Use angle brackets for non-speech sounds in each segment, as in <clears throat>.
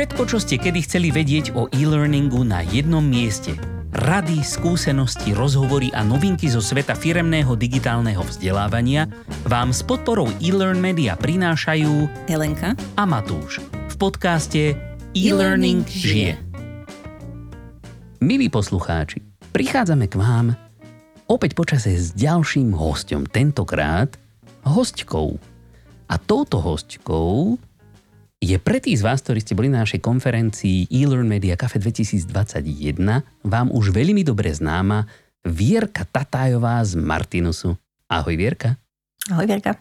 Všetko, čo ste kedy chceli vedieť o e-learningu na jednom mieste. Rady, skúsenosti, rozhovory a novinky zo sveta firemného digitálneho vzdelávania vám s podporou e-learn media prinášajú Helenka a Matúš v podcaste E-Learning žije. Milí poslucháči, prichádzame k vám opäť počase s ďalším hostom, tentokrát hostkou. A touto hostkou je pre tých z vás, ktorí ste boli na našej konferencii eLearn Media Cafe 2021, vám už veľmi dobre známa Vierka Tatajová z Martinusu. Ahoj Vierka. Ahoj Vierka.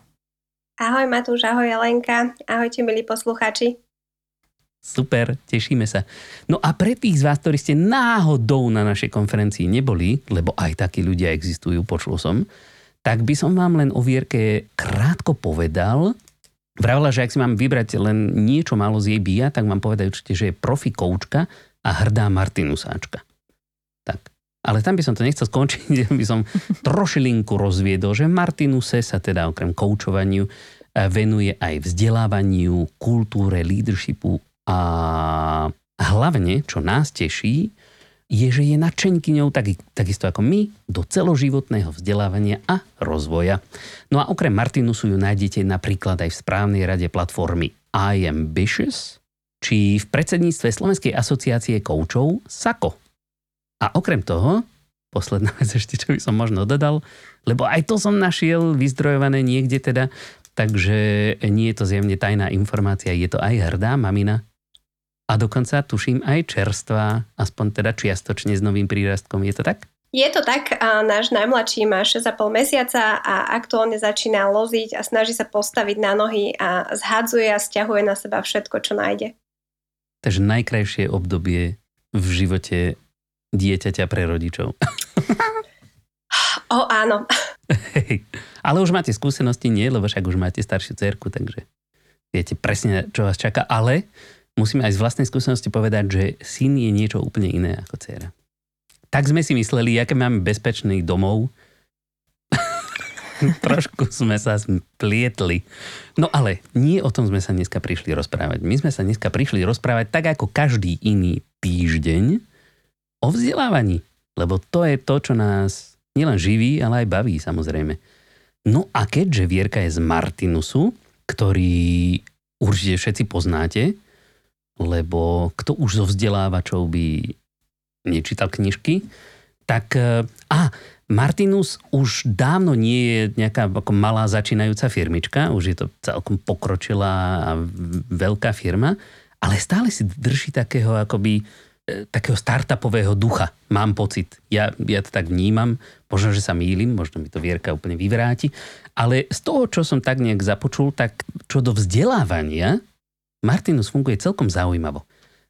Ahoj Matúš, ahoj Jelenka, ahojte milí poslucháči. Super, tešíme sa. No a pre tých z vás, ktorí ste náhodou na našej konferencii neboli, lebo aj takí ľudia existujú, počul som, tak by som vám len o Vierke krátko povedal, Vravila, že ak si mám vybrať len niečo málo z jej bia, tak vám povedajú určite, že je profi koučka a hrdá Martinusáčka. Tak. Ale tam by som to nechcel skončiť, <laughs> by som trošilinku rozviedol, že Martinuse sa teda okrem koučovaniu eh, venuje aj vzdelávaniu, kultúre, leadershipu a hlavne, čo nás teší, je, že je nadšenkyňou tak, takisto ako my do celoživotného vzdelávania a rozvoja. No a okrem Martinusu ju nájdete napríklad aj v správnej rade platformy I Ambitious, či v predsedníctve Slovenskej asociácie koučov SAKO. A okrem toho, posledná vec ešte, čo by som možno dodal, lebo aj to som našiel vyzdrojované niekde teda, takže nie je to zjemne tajná informácia, je to aj hrdá mamina a dokonca tuším aj čerstvá, aspoň teda čiastočne s novým prírastkom. Je to tak? Je to tak, a náš najmladší má 6,5 mesiaca a aktuálne začína loziť a snaží sa postaviť na nohy a zhadzuje a stiahuje na seba všetko, čo nájde. Takže najkrajšie obdobie v živote dieťaťa pre rodičov. <laughs> o, áno. Hej. Ale už máte skúsenosti, nie? Lebo však už máte staršiu cerku, takže viete presne, čo vás čaká. Ale musíme aj z vlastnej skúsenosti povedať, že syn je niečo úplne iné ako dcera. Tak sme si mysleli, aké máme bezpečný domov. <laughs> Trošku sme sa splietli. No ale nie o tom sme sa dneska prišli rozprávať. My sme sa dneska prišli rozprávať tak ako každý iný týždeň o vzdelávaní. Lebo to je to, čo nás nielen živí, ale aj baví samozrejme. No a keďže Vierka je z Martinusu, ktorý určite všetci poznáte, lebo kto už zo vzdelávačov by nečítal knižky, tak e, a Martinus už dávno nie je nejaká ako malá začínajúca firmička, už je to celkom pokročilá a veľká firma, ale stále si drží takého akoby e, takého startupového ducha, mám pocit. Ja, ja to tak vnímam, možno, že sa mýlim, možno mi to Vierka úplne vyvráti, ale z toho, čo som tak nejak započul, tak čo do vzdelávania, Martinus funguje celkom zaujímavo.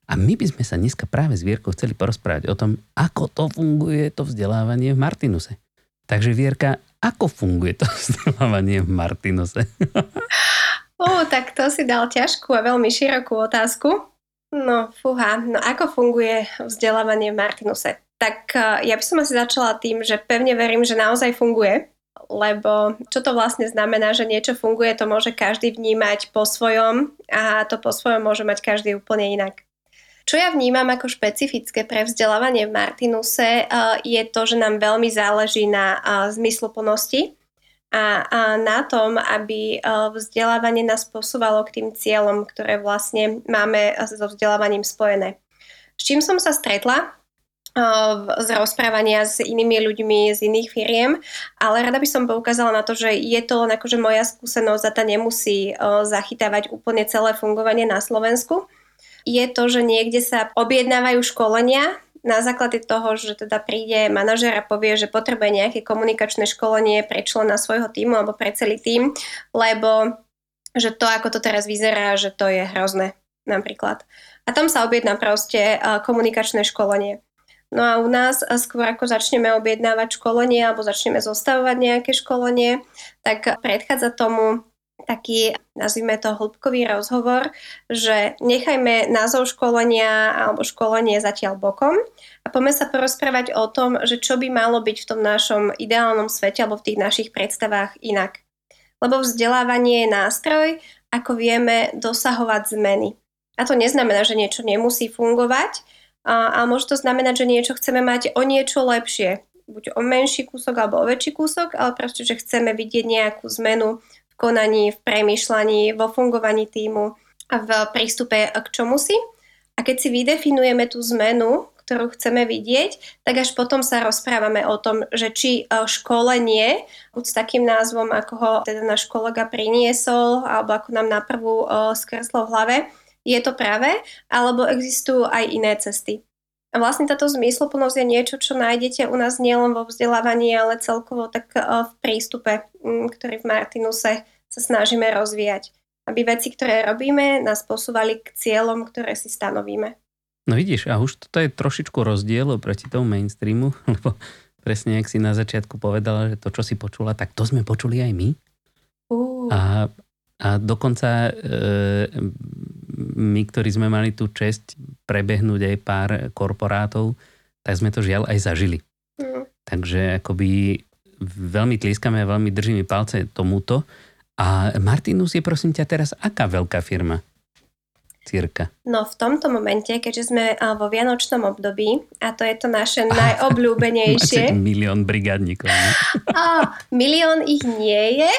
A my by sme sa dneska práve s Vierkou chceli porozprávať o tom, ako to funguje to vzdelávanie v Martinuse. Takže Vierka, ako funguje to <laughs> vzdelávanie v Martinuse? Ó, tak to si dal ťažkú a veľmi širokú otázku. No, fúha, no ako funguje vzdelávanie v Martinuse? Tak eh, ja by som asi začala tým, že pevne verím, že naozaj funguje lebo čo to vlastne znamená, že niečo funguje, to môže každý vnímať po svojom a to po svojom môže mať každý úplne inak. Čo ja vnímam ako špecifické pre vzdelávanie v Martinuse je to, že nám veľmi záleží na zmysluplnosti a, na tom, aby vzdelávanie nás posúvalo k tým cieľom, ktoré vlastne máme so vzdelávaním spojené. S čím som sa stretla z rozprávania s inými ľuďmi z iných firiem, ale rada by som poukázala na to, že je to len akože moja skúsenosť a tá nemusí zachytávať úplne celé fungovanie na Slovensku. Je to, že niekde sa objednávajú školenia na základe toho, že teda príde manažer a povie, že potrebuje nejaké komunikačné školenie pre člena svojho týmu alebo pre celý tým, lebo že to, ako to teraz vyzerá, že to je hrozné napríklad. A tam sa objedná proste komunikačné školenie. No a u nás skôr ako začneme objednávať školenie alebo začneme zostavovať nejaké školenie, tak predchádza tomu taký, nazvime to hĺbkový rozhovor, že nechajme názov školenia alebo školenie zatiaľ bokom a poďme sa porozprávať o tom, že čo by malo byť v tom našom ideálnom svete alebo v tých našich predstavách inak. Lebo vzdelávanie je nástroj, ako vieme dosahovať zmeny. A to neznamená, že niečo nemusí fungovať, a, a môže to znamenať, že niečo chceme mať o niečo lepšie. Buď o menší kúsok alebo o väčší kúsok, ale proste, že chceme vidieť nejakú zmenu v konaní, v premýšľaní, vo fungovaní týmu a v prístupe k čomu si. A keď si vydefinujeme tú zmenu, ktorú chceme vidieť, tak až potom sa rozprávame o tom, že či e, školenie, buď s takým názvom, ako ho teda náš kolega priniesol, alebo ako nám na prvú e, skreslo v hlave, je to práve, alebo existujú aj iné cesty. A vlastne táto zmysloplnosť je niečo, čo nájdete u nás nielen vo vzdelávaní, ale celkovo tak e, v prístupe, ktorý v Martinuse sa snažíme rozvíjať. Aby veci, ktoré robíme, nás posúvali k cieľom, ktoré si stanovíme. No vidíš, a už toto je trošičku rozdiel proti tomu mainstreamu, <laughs> lebo presne, ak si na začiatku povedala, že to, čo si počula, tak to sme počuli aj my. Uh. A, a dokonca e, my, ktorí sme mali tú čest prebehnúť aj pár korporátov, tak sme to žiaľ aj zažili. Uh. Takže akoby veľmi tlieskame a veľmi držíme palce tomuto. A Martinus je prosím ťa teraz aká veľká firma? cirka? No v tomto momente, keďže sme vo vianočnom období, a to je to naše <laughs> najobľúbenejšie. Milión brigádnikov. a, milión ich nie je,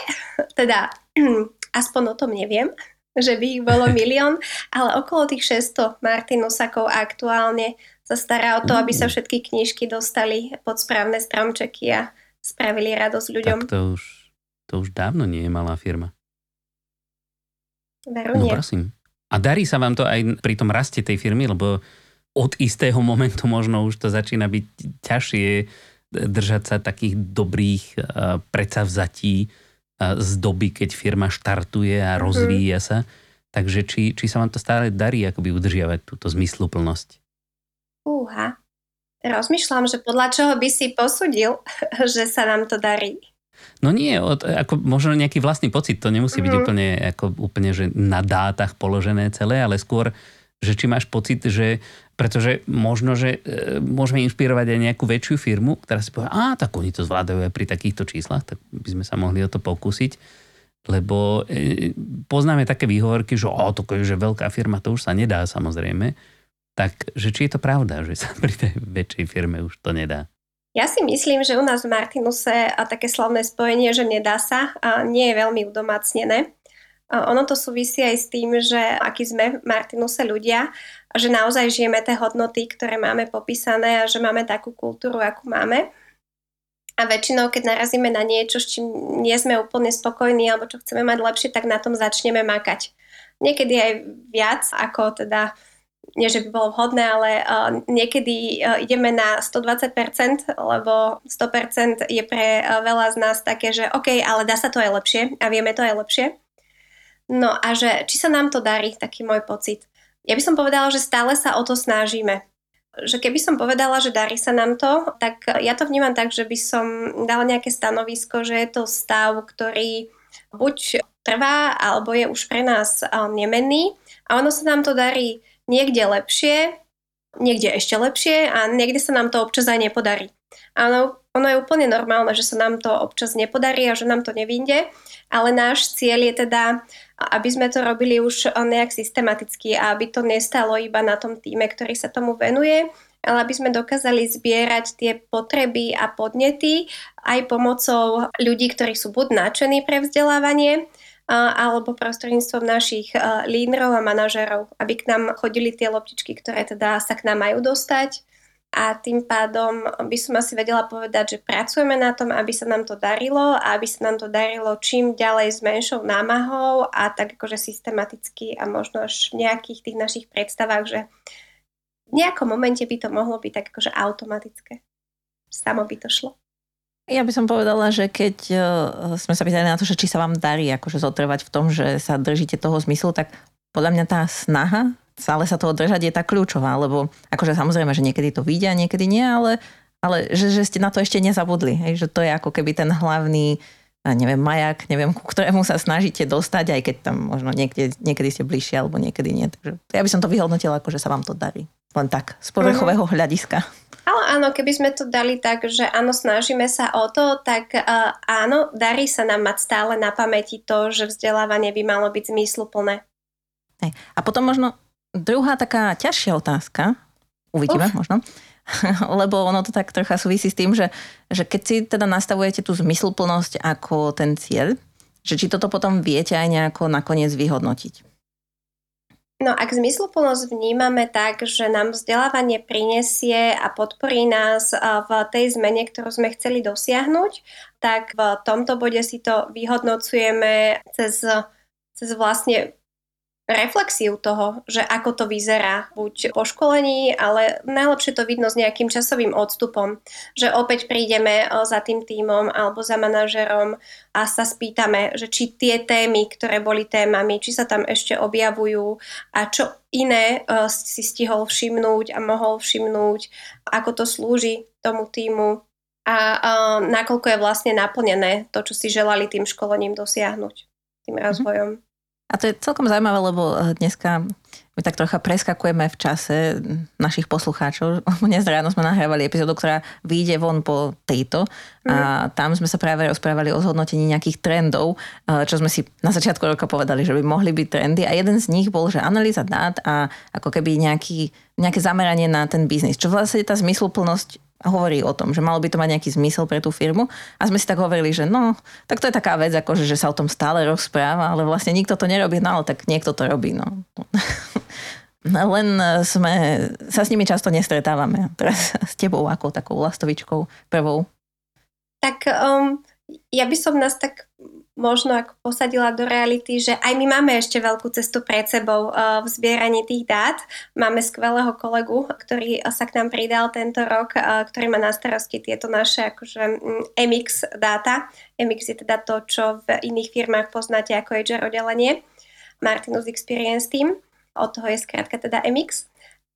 teda <clears throat> aspoň o tom neviem, že by ich bolo milión, ale okolo tých 600 Martinusakov aktuálne sa stará o to, aby sa mm. všetky knižky dostali pod správne stromčeky a spravili radosť ľuďom. Tak to už, to už dávno nie je malá firma. Veru no prosím. A darí sa vám to aj pri tom raste tej firmy, lebo od istého momentu možno už to začína byť ťažšie držať sa takých dobrých uh, predsavzatí z doby, keď firma štartuje a mhm. rozvíja sa. Takže či, či sa vám to stále darí akoby udržiavať túto zmysluplnosť? Úha. Rozmýšľam, že podľa čoho by si posudil, <laughs> že sa nám to darí. No nie, od, ako možno nejaký vlastný pocit, to nemusí byť mhm. úplne, ako, úplne že na dátach položené celé, ale skôr, že či máš pocit, že pretože možno, že e, môžeme inšpirovať aj nejakú väčšiu firmu, ktorá si povie, a tak oni to zvládajú aj pri takýchto číslach, tak by sme sa mohli o to pokúsiť. Lebo e, poznáme také výhovorky, že o, to že veľká firma, to už sa nedá samozrejme. Tak, že či je to pravda, že sa pri tej väčšej firme už to nedá? Ja si myslím, že u nás v Martinuse a také slavné spojenie, že nedá sa, a nie je veľmi udomácnené. Ono to súvisí aj s tým, že aký sme v Martinuse ľudia že naozaj žijeme tie hodnoty, ktoré máme popísané a že máme takú kultúru, akú máme. A väčšinou, keď narazíme na niečo, s čím nie sme úplne spokojní alebo čo chceme mať lepšie, tak na tom začneme makať. Niekedy aj viac, ako teda nie že by bolo vhodné, ale uh, niekedy uh, ideme na 120%, lebo 100% je pre uh, veľa z nás také, že OK, ale dá sa to aj lepšie a vieme to aj lepšie. No a že či sa nám to darí, taký môj pocit. Ja by som povedala, že stále sa o to snažíme. Že keby som povedala, že darí sa nám to, tak ja to vnímam tak, že by som dala nejaké stanovisko, že je to stav, ktorý buď trvá, alebo je už pre nás nemenný a ono sa nám to darí niekde lepšie, niekde ešte lepšie a niekde sa nám to občas aj nepodarí. Áno, ono je úplne normálne, že sa nám to občas nepodarí a že nám to nevinde, ale náš cieľ je teda, aby sme to robili už nejak systematicky a aby to nestalo iba na tom týme, ktorý sa tomu venuje, ale aby sme dokázali zbierať tie potreby a podnety aj pomocou ľudí, ktorí sú buď nadšení pre vzdelávanie, alebo prostredníctvom našich lídrov a manažerov, aby k nám chodili tie loptičky, ktoré teda sa k nám majú dostať. A tým pádom by som asi vedela povedať, že pracujeme na tom, aby sa nám to darilo a aby sa nám to darilo čím ďalej s menšou námahou a tak akože systematicky a možno až v nejakých tých našich predstavách, že v nejakom momente by to mohlo byť tak akože automatické. Samo by to šlo. Ja by som povedala, že keď uh, sme sa pýtali na to, že či sa vám darí akože zotrvať v tom, že sa držíte toho zmyslu, tak podľa mňa tá snaha stále sa toho držať je tá kľúčová, lebo akože samozrejme, že niekedy to vidia, niekedy nie, ale, ale že, že ste na to ešte nezabudli. Hej, že to je ako keby ten hlavný neviem, majak, neviem, ku ktorému sa snažíte dostať, aj keď tam možno niekde, niekedy ste bližšie alebo niekedy nie. Takže ja by som to vyhodnotila, ako že sa vám to darí. Len tak, z povrchového uh-huh. hľadiska. Ale áno, keby sme to dali tak, že áno, snažíme sa o to, tak uh, áno, darí sa nám mať stále na pamäti to, že vzdelávanie by malo byť zmysluplné. Hej. A potom možno druhá taká ťažšia otázka, uvidíme Uf. možno, <laughs> lebo ono to tak trocha súvisí s tým, že, že keď si teda nastavujete tú zmysluplnosť ako ten cieľ, že či toto potom viete aj nejako nakoniec vyhodnotiť. No ak zmysluplnosť vnímame tak, že nám vzdelávanie prinesie a podporí nás v tej zmene, ktorú sme chceli dosiahnuť, tak v tomto bode si to vyhodnocujeme cez, cez vlastne reflexiu toho, že ako to vyzerá, buď po školení, ale najlepšie to vidno s nejakým časovým odstupom, že opäť prídeme za tým týmom alebo za manažerom a sa spýtame, že či tie témy, ktoré boli témami, či sa tam ešte objavujú a čo iné si stihol všimnúť a mohol všimnúť, ako to slúži tomu týmu a, a nakoľko je vlastne naplnené to, čo si želali tým školením dosiahnuť, tým mhm. rozvojom. A to je celkom zaujímavé, lebo eh, dneska my tak trocha preskakujeme v čase našich poslucháčov. <laughs> Dnes ráno sme nahrávali epizódu, ktorá vyjde von po tejto a mhm. tam sme sa práve rozprávali o zhodnotení nejakých trendov, eh, čo sme si na začiatku roka povedali, že by mohli byť trendy a jeden z nich bol, že analýza dát a ako keby nejaký, nejaké zameranie na ten biznis. Čo vlastne tá zmysluplnosť hovorí o tom, že malo by to mať nejaký zmysel pre tú firmu. A sme si tak hovorili, že no, tak to je taká vec, akože, že sa o tom stále rozpráva, ale vlastne nikto to nerobí, no ale tak niekto to robí. No. <laughs> Len sme, sa s nimi často nestretávame. Teraz s tebou ako takou lastovičkou prvou. Tak um, ja by som nás tak možno ako posadila do reality, že aj my máme ešte veľkú cestu pred sebou uh, v zbieraní tých dát. Máme skvelého kolegu, ktorý sa k nám pridal tento rok, uh, ktorý má na starosti tieto naše akože MX dáta. MX je teda to, čo v iných firmách poznáte ako HR oddelenie. Martinus Experience Team. Od toho je skrátka teda MX.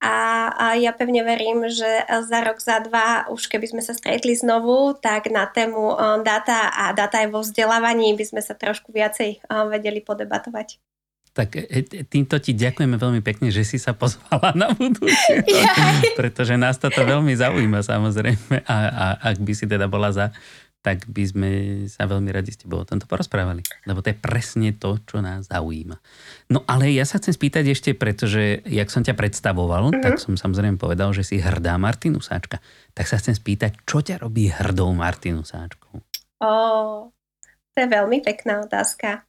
A, a ja pevne verím, že za rok, za dva, už keby sme sa stretli znovu, tak na tému data a data aj vo vzdelávaní by sme sa trošku viacej vedeli podebatovať. Tak e, e, týmto ti ďakujeme veľmi pekne, že si sa pozvala na budúce, <laughs> pretože nás toto veľmi zaujíma samozrejme. A, a ak by si teda bola za, tak by sme sa veľmi radi s tebou o tomto porozprávali. Lebo to je presne to, čo nás zaujíma. No ale ja sa chcem spýtať ešte, pretože jak som ťa predstavoval, mm-hmm. tak som samozrejme povedal, že si hrdá Martinusáčka. Tak sa chcem spýtať, čo ťa robí hrdou Martinusáčkou? Ó, to je veľmi pekná otázka.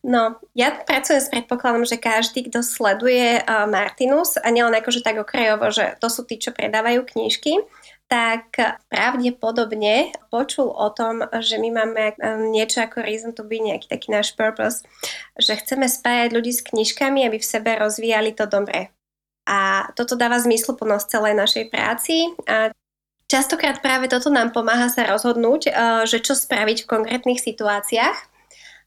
No, ja pracujem s predpokladom, že každý, kto sleduje uh, Martinus, a nielen akože tak okrajovo, že to sú tí, čo predávajú knižky, tak pravdepodobne počul o tom, že my máme um, niečo ako reason to be, nejaký taký náš purpose, že chceme spájať ľudí s knižkami, aby v sebe rozvíjali to dobre. A toto dáva zmysluplnosť celej našej práci a Častokrát práve toto nám pomáha sa rozhodnúť, uh, že čo spraviť v konkrétnych situáciách.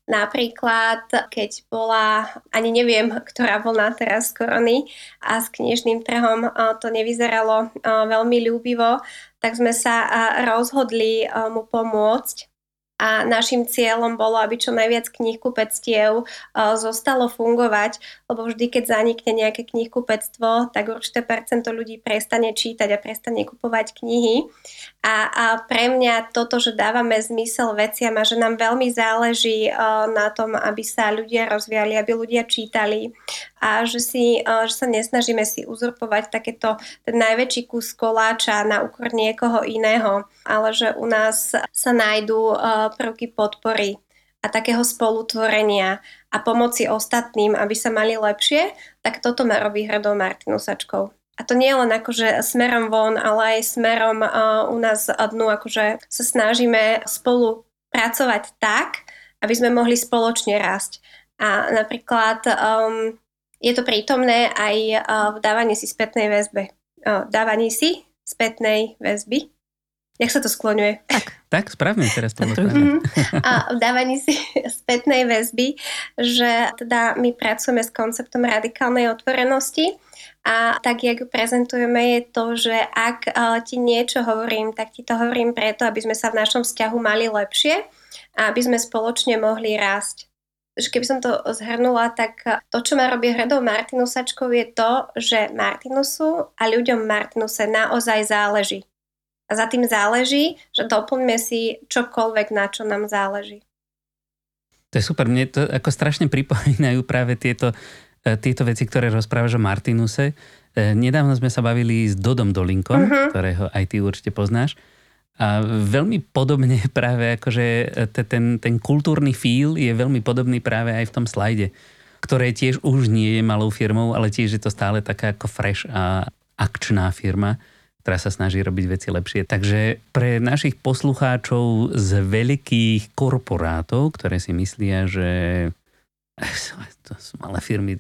Napríklad, keď bola, ani neviem, ktorá vlna teraz korony a s knižným trhom to nevyzeralo veľmi ľúbivo, tak sme sa rozhodli mu pomôcť a našim cieľom bolo, aby čo najviac knihkupectiev zostalo fungovať, lebo vždy, keď zanikne nejaké knihkupectvo, tak určité percento ľudí prestane čítať a prestane kupovať knihy. A, a pre mňa toto, že dávame zmysel veciam a že nám veľmi záleží na tom, aby sa ľudia rozvíjali, aby ľudia čítali a že, si, že sa nesnažíme si uzurpovať takéto ten najväčší kus koláča na úkor niekoho iného, ale že u nás sa nájdú prvky podpory a takého spolutvorenia a pomoci ostatným, aby sa mali lepšie, tak toto ma robí hrdou Martinusačkou. A to nie je len akože smerom von, ale aj smerom uh, u nás dnu, akože sa snažíme spolu pracovať tak, aby sme mohli spoločne rásť. A napríklad um, je to prítomné aj uh, v dávaní si spätnej väzbe. Uh, dávaní si spätnej väzby. Jak sa to skloňuje? Tak, tak správne teraz to mm A v dávaní si <laughs> spätnej väzby, že teda my pracujeme s konceptom radikálnej otvorenosti a tak, jak ju prezentujeme, je to, že ak ti niečo hovorím, tak ti to hovorím preto, aby sme sa v našom vzťahu mali lepšie a aby sme spoločne mohli rásť že keby som to zhrnula, tak to, čo ma robí hradou Martinusačkou, je to, že Martinusu a ľuďom Martinuse naozaj záleží. A za tým záleží, že doplňme si čokoľvek, na čo nám záleží. To je super. Mne to ako strašne pripomínajú práve tieto tieto veci, ktoré rozprávaš o Martinuse. E, nedávno sme sa bavili s Dodom Dolinkom, uh-huh. ktorého aj ty určite poznáš. A veľmi podobne <laughs> práve akože ten, ten kultúrny feel je veľmi podobný práve aj v tom slajde, ktoré tiež už nie je malou firmou, ale tiež je to stále taká ako fresh a akčná firma ktorá sa snaží robiť veci lepšie. Takže pre našich poslucháčov z veľkých korporátov, ktoré si myslia, že <laughs> to sú malé firmy,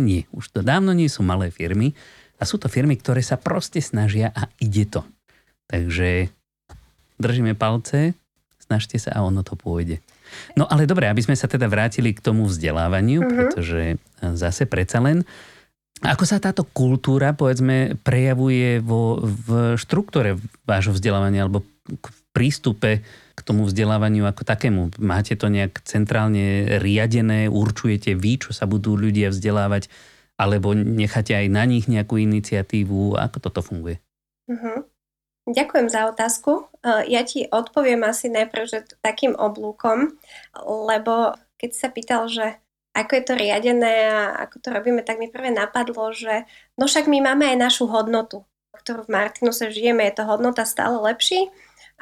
nie, už to dávno nie sú malé firmy a sú to firmy, ktoré sa proste snažia a ide to. Takže držíme palce, snažte sa a ono to pôjde. No ale dobre, aby sme sa teda vrátili k tomu vzdelávaniu, mm-hmm. pretože zase predsa len ako sa táto kultúra, povedzme, prejavuje vo, v štruktúre vášho vzdelávania alebo v prístupe k tomu vzdelávaniu ako takému? Máte to nejak centrálne riadené, určujete vy, čo sa budú ľudia vzdelávať, alebo necháte aj na nich nejakú iniciatívu? Ako toto funguje? Uh-huh. Ďakujem za otázku. E, ja ti odpoviem asi najprv, že takým oblúkom, lebo keď sa pýtal, že ako je to riadené a ako to robíme, tak mi prvé napadlo, že no však my máme aj našu hodnotu, ktorú v Martinuse žijeme, je to hodnota stále lepší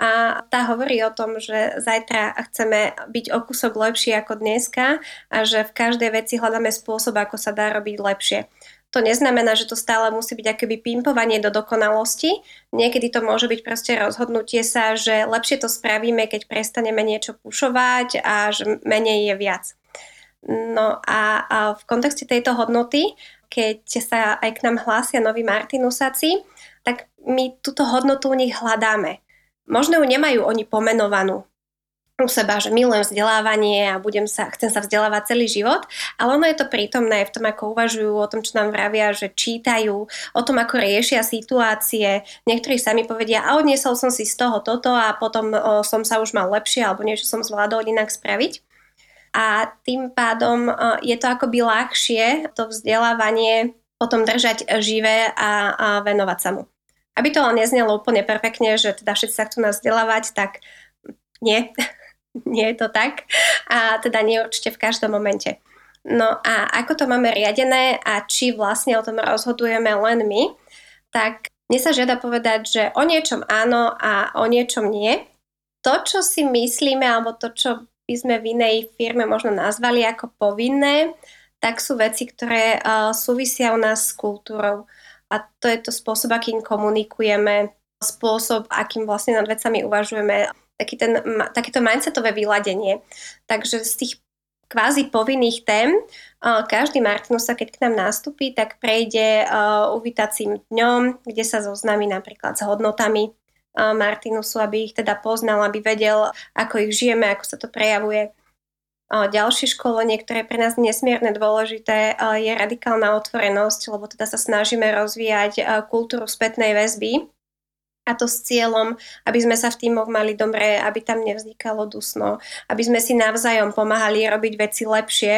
a tá hovorí o tom, že zajtra chceme byť o kúsok lepší ako dneska a že v každej veci hľadáme spôsob, ako sa dá robiť lepšie. To neznamená, že to stále musí byť akoby pimpovanie do dokonalosti. Niekedy to môže byť proste rozhodnutie sa, že lepšie to spravíme, keď prestaneme niečo pušovať a že menej je viac. No a, a v kontexte tejto hodnoty, keď sa aj k nám hlásia noví Martinusáci, tak my túto hodnotu u nich hľadáme. Možno ju nemajú oni pomenovanú u seba, že milujem vzdelávanie a budem sa, chcem sa vzdelávať celý život, ale ono je to prítomné v tom, ako uvažujú, o tom, čo nám vravia, že čítajú, o tom, ako riešia situácie. Niektorí sami povedia, a odniesol som si z toho toto a potom o, som sa už mal lepšie alebo niečo som zvládol inak spraviť a tým pádom e, je to akoby ľahšie to vzdelávanie potom držať živé a, a venovať sa mu. Aby to len neznelo úplne perfektne, že teda všetci sa chcú nás vzdelávať, tak nie, <laughs> nie je to tak a teda nie určite v každom momente. No a ako to máme riadené a či vlastne o tom rozhodujeme len my, tak mne sa žiada povedať, že o niečom áno a o niečom nie. To, čo si myslíme, alebo to, čo by sme v inej firme možno nazvali ako povinné, tak sú veci, ktoré uh, súvisia u nás s kultúrou. A to je to spôsob, akým komunikujeme, spôsob, akým vlastne nad vecami uvažujeme, taký ten, takéto mindsetové vyladenie. Takže z tých kvázi povinných tém. Každý Martinus sa, keď k nám nastúpi, tak prejde uvítacím dňom, kde sa zoznámi napríklad s hodnotami Martinusu, aby ich teda poznal, aby vedel, ako ich žijeme, ako sa to prejavuje. Ďalšie školenie, ktoré je pre nás nesmierne dôležité, je radikálna otvorenosť, lebo teda sa snažíme rozvíjať kultúru spätnej väzby, a to s cieľom, aby sme sa v týmoch mali dobre, aby tam nevznikalo dusno, aby sme si navzájom pomáhali robiť veci lepšie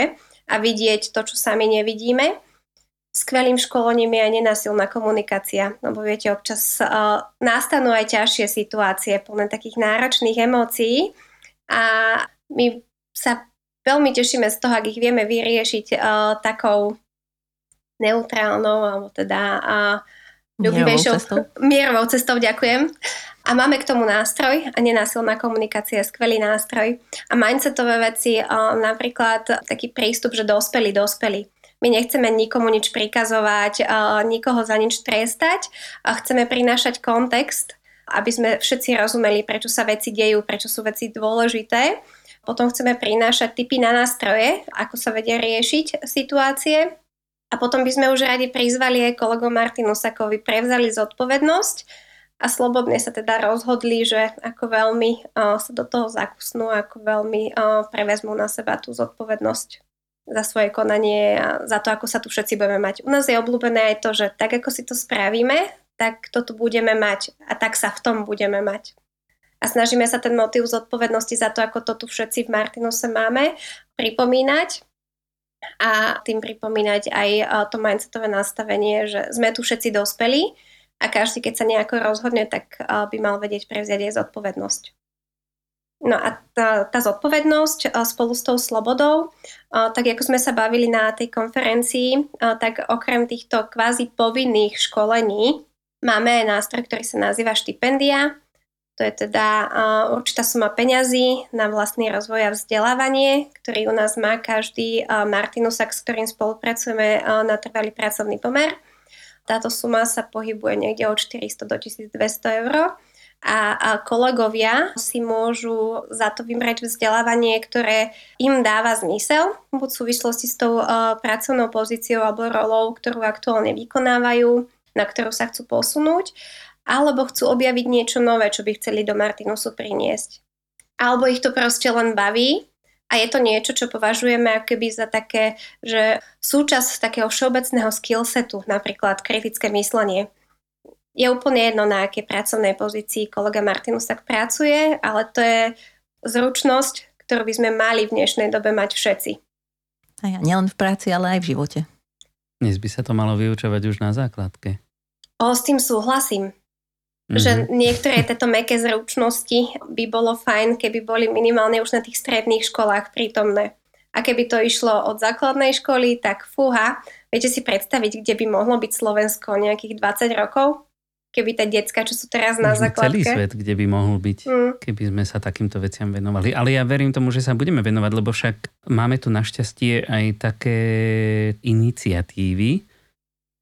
a vidieť to, čo sami nevidíme. Skvelým školením je aj nenasilná komunikácia, lebo viete, občas uh, nastanú aj ťažšie situácie plné takých náročných emócií. A my sa veľmi tešíme z toho, ak ich vieme vyriešiť uh, takou neutrálnou alebo teda uh, ľubivejšou cestou. mierovou cestou, ďakujem. A máme k tomu nástroj a nenásilná komunikácia je skvelý nástroj. A mindsetové veci, napríklad taký prístup, že dospelí, dospelí my nechceme nikomu nič prikazovať, nikoho za nič trestať. Chceme prinášať kontext, aby sme všetci rozumeli, prečo sa veci dejú, prečo sú veci dôležité. Potom chceme prinášať typy na nástroje, ako sa vedia riešiť situácie. A potom by sme už radi prizvali aj kolegov Martinu Sakovi, prevzali zodpovednosť a slobodne sa teda rozhodli, že ako veľmi uh, sa do toho zakusnú, ako veľmi uh, prevezmú na seba tú zodpovednosť za svoje konanie a za to, ako sa tu všetci budeme mať. U nás je obľúbené aj to, že tak ako si to spravíme, tak to tu budeme mať a tak sa v tom budeme mať. A snažíme sa ten motív zodpovednosti za to, ako to tu všetci v Martinuse máme, pripomínať a tým pripomínať aj to mindsetové nastavenie, že sme tu všetci dospelí a každý, keď sa nejako rozhodne, tak by mal vedieť prevziať aj zodpovednosť. No a tá, tá zodpovednosť spolu s tou slobodou, tak ako sme sa bavili na tej konferencii, tak okrem týchto kvázi povinných školení máme aj nástroj, ktorý sa nazýva štipendia. To je teda určitá suma peňazí na vlastný rozvoj a vzdelávanie, ktorý u nás má každý Martinusak, s ktorým spolupracujeme na trvalý pracovný pomer. Táto suma sa pohybuje niekde od 400 do 1200 eur a, kolegovia si môžu za to vybrať vzdelávanie, ktoré im dáva zmysel, buď v súvislosti s tou uh, pracovnou pozíciou alebo rolou, ktorú aktuálne vykonávajú, na ktorú sa chcú posunúť, alebo chcú objaviť niečo nové, čo by chceli do Martinusu priniesť. Alebo ich to proste len baví a je to niečo, čo považujeme akoby za také, že súčasť takého všeobecného skillsetu, napríklad kritické myslenie je úplne jedno, na akej pracovnej pozícii kolega Martinus tak pracuje, ale to je zručnosť, ktorú by sme mali v dnešnej dobe mať všetci. A ja, nielen v práci, ale aj v živote. Dnes by sa to malo vyučovať už na základke. O, s tým súhlasím. Mm-hmm. Že niektoré tieto meké zručnosti by bolo fajn, keby boli minimálne už na tých stredných školách prítomné. A keby to išlo od základnej školy, tak fúha, viete si predstaviť, kde by mohlo byť Slovensko nejakých 20 rokov? keby tie decka, čo sú teraz na základke. Celý svet, kde by mohol byť, mm. keby sme sa takýmto veciam venovali. Ale ja verím tomu, že sa budeme venovať, lebo však máme tu našťastie aj také iniciatívy,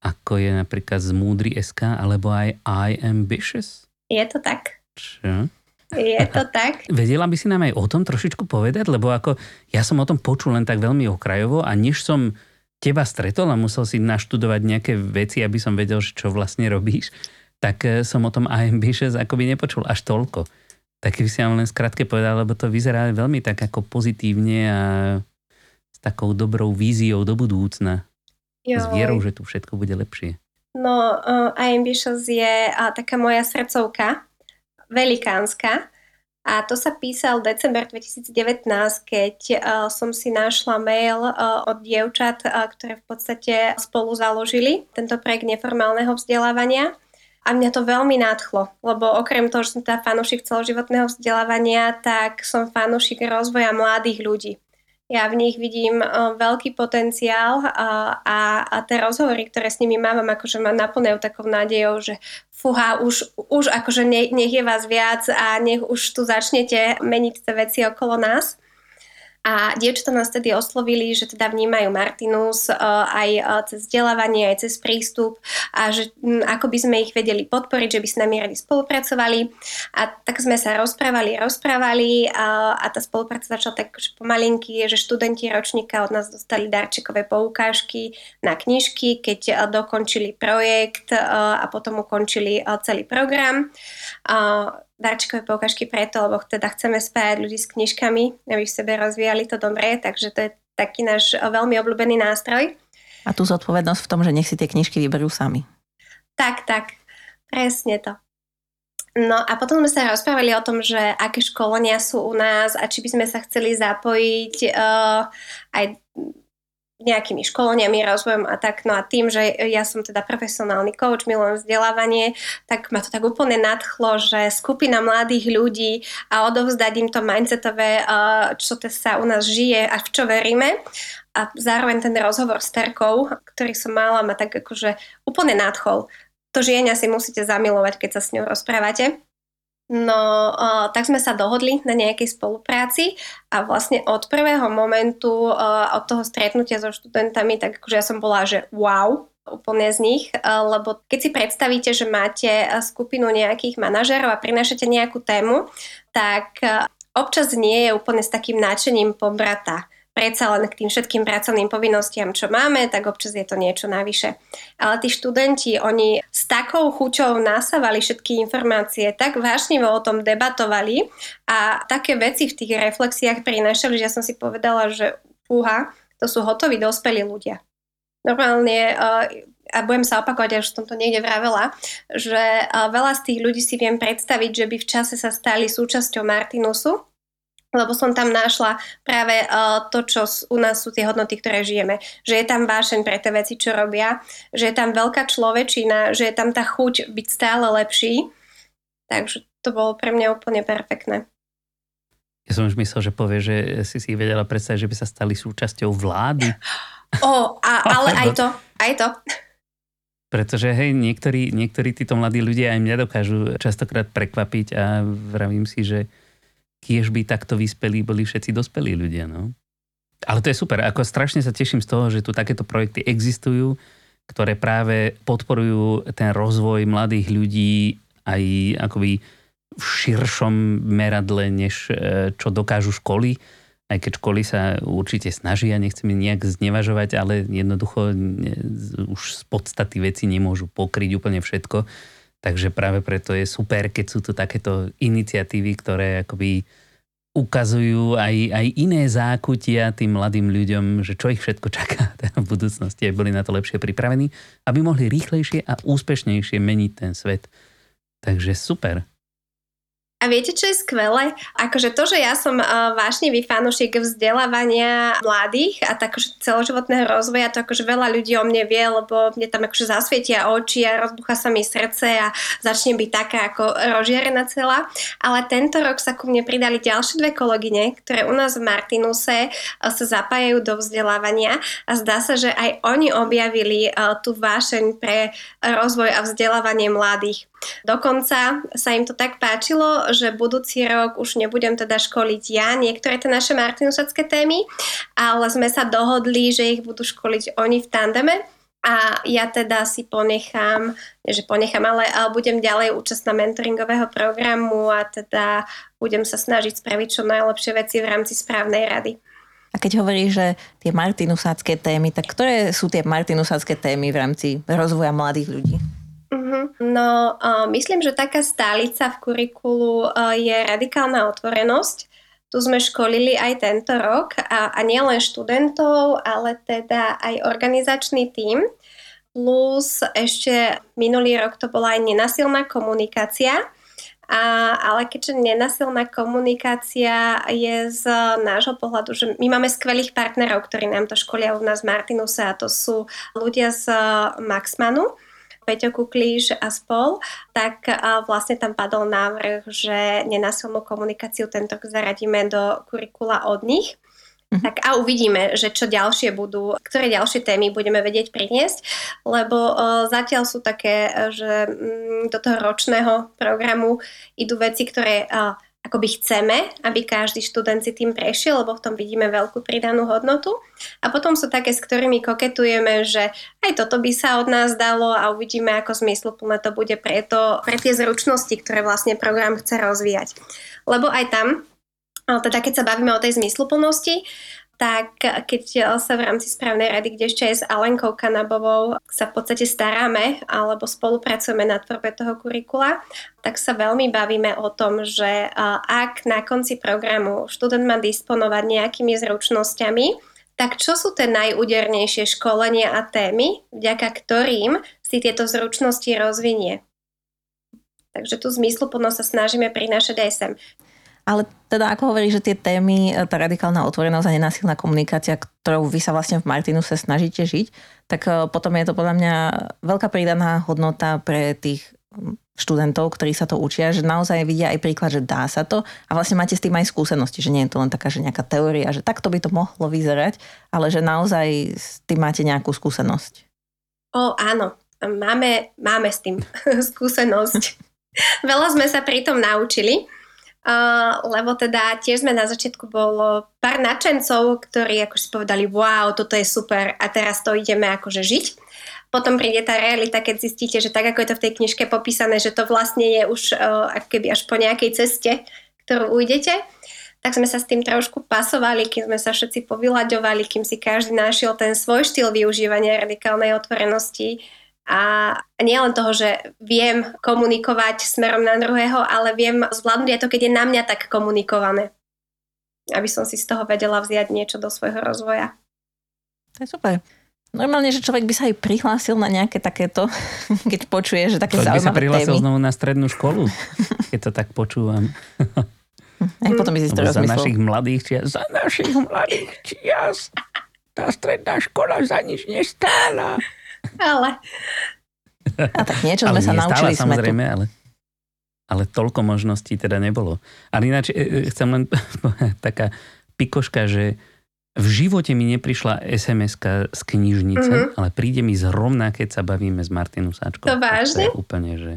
ako je napríklad z Múdry SK, alebo aj I Ambitious. Je to tak. Čo? Je to <laughs> tak. Vedela by si nám aj o tom trošičku povedať, lebo ako ja som o tom počul len tak veľmi okrajovo a než som teba stretol a musel si naštudovať nejaké veci, aby som vedel, čo vlastne robíš, tak e, som o tom AMB6 akoby nepočul až toľko. Tak by si vám len skrátke povedal, lebo to vyzerá veľmi tak ako pozitívne a s takou dobrou víziou do budúcna. Joj. S vierou, že tu všetko bude lepšie. No, uh, Ambitious je uh, taká moja srdcovka, velikánska. A to sa písal december 2019, keď uh, som si našla mail uh, od dievčat, uh, ktoré v podstate spolu založili tento projekt neformálneho vzdelávania. A mňa to veľmi nadchlo, lebo okrem toho, že som teda fanúšik celoživotného vzdelávania, tak som fanúšik rozvoja mladých ľudí. Ja v nich vidím uh, veľký potenciál uh, a, a tie rozhovory, ktoré s nimi mám, akože ma naplňajú takou nádejou, že fuha, už, už akože ne, nech je vás viac a nech už tu začnete meniť tie veci okolo nás. A dievčatá nás tedy oslovili, že teda vnímajú Martinus uh, aj uh, cez vzdelávanie, aj cez prístup a že ako by sme ich vedeli podporiť, že by s nami radi spolupracovali. A tak sme sa rozprávali, rozprávali a, a tá spolupráca začala tak že pomalinky, že študenti ročníka od nás dostali darčekové poukážky na knižky, keď uh, dokončili projekt a potom ukončili celý program. Darčekové poukážky preto, lebo teda chceme spájať ľudí s knižkami, aby v sebe rozvíjali to dobre, takže to je taký náš veľmi obľúbený nástroj. A tu zodpovednosť v tom, že nech si tie knižky vyberú sami. Tak, tak, presne to. No a potom sme sa rozprávali o tom, že aké školenia sú u nás a či by sme sa chceli zapojiť uh, aj nejakými školeniami, rozvojom a tak. No a tým, že ja som teda profesionálny coach, milujem vzdelávanie, tak ma to tak úplne nadchlo, že skupina mladých ľudí a odovzdať im to mindsetové, čo to sa u nás žije a v čo veríme. A zároveň ten rozhovor s Terkou, ktorý som mala, ma tak akože úplne nadchol. To žienia si musíte zamilovať, keď sa s ňou rozprávate. No, uh, tak sme sa dohodli na nejakej spolupráci a vlastne od prvého momentu, uh, od toho stretnutia so študentami, tak akože ja som bola, že wow, úplne z nich, uh, lebo keď si predstavíte, že máte skupinu nejakých manažerov a prinášate nejakú tému, tak uh, občas nie je úplne s takým náčením pobrata predsa len k tým všetkým pracovným povinnostiam, čo máme, tak občas je to niečo navyše. Ale tí študenti, oni s takou chuťou nasávali všetky informácie, tak vášnivo o tom debatovali a také veci v tých reflexiách prinášali, že ja som si povedala, že uha, to sú hotoví dospelí ľudia. Normálne uh, a budem sa opakovať, ja už som to niekde vravela, že veľa z tých ľudí si viem predstaviť, že by v čase sa stali súčasťou Martinusu, lebo som tam našla práve uh, to, čo u nás sú tie hodnoty, ktoré žijeme. Že je tam vášeň pre tie veci, čo robia, že je tam veľká človečina, že je tam tá chuť byť stále lepší. Takže to bolo pre mňa úplne perfektné. Ja som už myslel, že povie, že si si vedela predstaviť, že by sa stali súčasťou vlády. <gasps> O, a, ale aj to, aj to. Pretože hej, niektorí, niektorí títo mladí ľudia aj mňa dokážu častokrát prekvapiť a vravím si, že kiež by takto vyspelí boli všetci dospelí ľudia. No. Ale to je super, ako strašne sa teším z toho, že tu takéto projekty existujú, ktoré práve podporujú ten rozvoj mladých ľudí aj akoby v širšom meradle, než e, čo dokážu školy aj keď školy sa určite snažia, nechcem nejak znevažovať, ale jednoducho už z podstaty veci nemôžu pokryť úplne všetko. Takže práve preto je super, keď sú tu takéto iniciatívy, ktoré akoby ukazujú aj, aj iné zákutia tým mladým ľuďom, že čo ich všetko čaká <laughs> v budúcnosti, aby boli na to lepšie pripravení, aby mohli rýchlejšie a úspešnejšie meniť ten svet. Takže super. A viete, čo je skvelé? Akože to, že ja som uh, vášnivý fanúšik vzdelávania mladých a tak akože celoživotného rozvoja, to akože veľa ľudí o mne vie, lebo mne tam akože zasvietia oči a rozbucha sa mi srdce a začne byť taká ako rozžiarená celá. Ale tento rok sa ku mne pridali ďalšie dve kolegyne, ktoré u nás v Martinuse uh, sa zapájajú do vzdelávania a zdá sa, že aj oni objavili uh, tú vášeň pre rozvoj a vzdelávanie mladých. Dokonca sa im to tak páčilo, že budúci rok už nebudem teda školiť ja niektoré tie naše martinusacké témy, ale sme sa dohodli, že ich budú školiť oni v tandeme a ja teda si ponechám, že ponechám, ale, ale budem ďalej účastná mentoringového programu a teda budem sa snažiť spraviť čo najlepšie veci v rámci správnej rady. A keď hovoríš, že tie martinusácké témy, tak ktoré sú tie martinusácké témy v rámci rozvoja mladých ľudí? Uh-huh. No, uh, myslím, že taká stálica v kurikulu uh, je radikálna otvorenosť. Tu sme školili aj tento rok a, a nielen študentov, ale teda aj organizačný tím. Plus ešte minulý rok to bola aj nenasilná komunikácia. A, ale keďže nenasilná komunikácia je z nášho pohľadu, že my máme skvelých partnerov, ktorí nám to školia u nás v Martinuse a to sú ľudia z Maxmanu, Peťo Kuklíš a spol, tak vlastne tam padol návrh, že nenásilnú komunikáciu tento zaradíme do kurikula od nich. Mm-hmm. Tak a uvidíme, že čo ďalšie budú, ktoré ďalšie témy budeme vedieť priniesť, lebo uh, zatiaľ sú také, že um, do toho ročného programu idú veci, ktoré uh, akoby chceme, aby každý študent si tým prešiel, lebo v tom vidíme veľkú pridanú hodnotu. A potom sú také, s ktorými koketujeme, že aj toto by sa od nás dalo a uvidíme, ako zmysluplné to bude pre, to, pre tie zručnosti, ktoré vlastne program chce rozvíjať. Lebo aj tam, teda keď sa bavíme o tej zmysluplnosti, tak keď sa v rámci správnej rady, kde ešte aj s Alenkou Kanabovou sa v podstate staráme alebo spolupracujeme na tvorbe toho kurikula, tak sa veľmi bavíme o tom, že ak na konci programu študent má disponovať nejakými zručnosťami, tak čo sú tie najúdernejšie školenia a témy, vďaka ktorým si tieto zručnosti rozvinie? Takže tú zmysluplnosť sa snažíme prinášať aj sem. Ale teda ako hovorí, že tie témy, e, tá radikálna otvorenosť a nenásilná komunikácia, ktorou vy sa vlastne v Martinu sa snažíte žiť, tak e, potom je to podľa mňa veľká pridaná hodnota pre tých študentov, ktorí sa to učia, že naozaj vidia aj príklad, že dá sa to a vlastne máte s tým aj skúsenosti, že nie je to len taká, že nejaká teória, že takto by to mohlo vyzerať, ale že naozaj s tým máte nejakú skúsenosť. O, áno, máme, máme s tým <laughs> skúsenosť. Veľa sme sa pri tom naučili Lebo teda tiež sme na začiatku bolo pár nadšencov, ktorí ako si povedali, wow, toto je super a teraz to ideme akože žiť. Potom príde tá realita, keď zistíte, že tak ako je to v tej knižke popísané, že to vlastne je už uh, keby až po nejakej ceste, ktorú ujdete, tak sme sa s tým trošku pasovali, kým sme sa všetci povyľaďovali, kým si každý našiel ten svoj štýl využívania radikálnej otvorenosti a nie len toho, že viem komunikovať smerom na druhého, ale viem zvládnuť aj to, keď je na mňa tak komunikované. Aby som si z toho vedela vziať niečo do svojho rozvoja. To je super. Normálne, že človek by sa aj prihlásil na nejaké takéto, <laughs> keď počuje, že také človek zaujímavé by sa prihlásil témy. znovu na strednú školu, <laughs> keď to tak počúvam. <laughs> Aj potom by si to Za našich mladých čias. Za našich mladých čias. Tá stredná škola za nič nestála. Ale... A tak niečo sme sa naučili. Samozrejme, ale... ale toľko možností teda nebolo. Ale ináč e, e, chcem len <laughs> taká pikoška, že v živote mi neprišla sms z knižnice, mm-hmm. ale príde mi zrovna, keď sa bavíme s Martinu Sáčkou. To vážne? To je úplne, že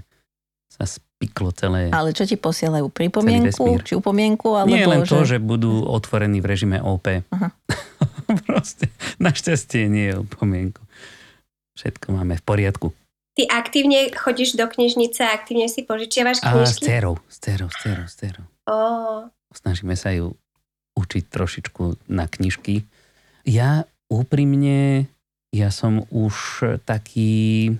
sa spiklo celé. Ale čo ti posielajú? Pripomienku? Či upomienku? Alebo Nie len že... to, že budú otvorení v režime OP. Aha. <laughs> Proste, našťastie nie je upomienku. Všetko máme v poriadku. Ty aktívne chodíš do knižnice, aktívne si požičiavaš knižky? A s dcerou, s dcerou, s dcerou, s dcerou. Oh. Snažíme sa ju učiť trošičku na knižky. Ja úprimne, ja som už taký,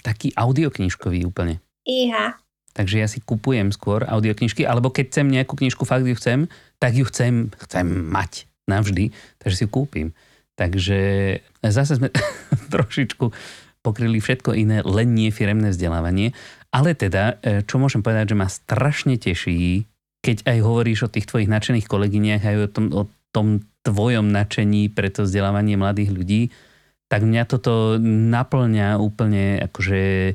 taký audioknižkový úplne. Iha. Takže ja si kupujem skôr audioknižky, alebo keď chcem nejakú knižku, fakt ju chcem, tak ju chcem, chcem mať navždy, takže si ju kúpim. Takže zase sme <laughs> trošičku pokryli všetko iné, len nie firemné vzdelávanie. Ale teda, e, čo môžem povedať, že ma strašne teší, keď aj hovoríš o tých tvojich nadšených kolegyniach, aj o tom, o tom tvojom nadšení pre to vzdelávanie mladých ľudí, tak mňa toto naplňa úplne akože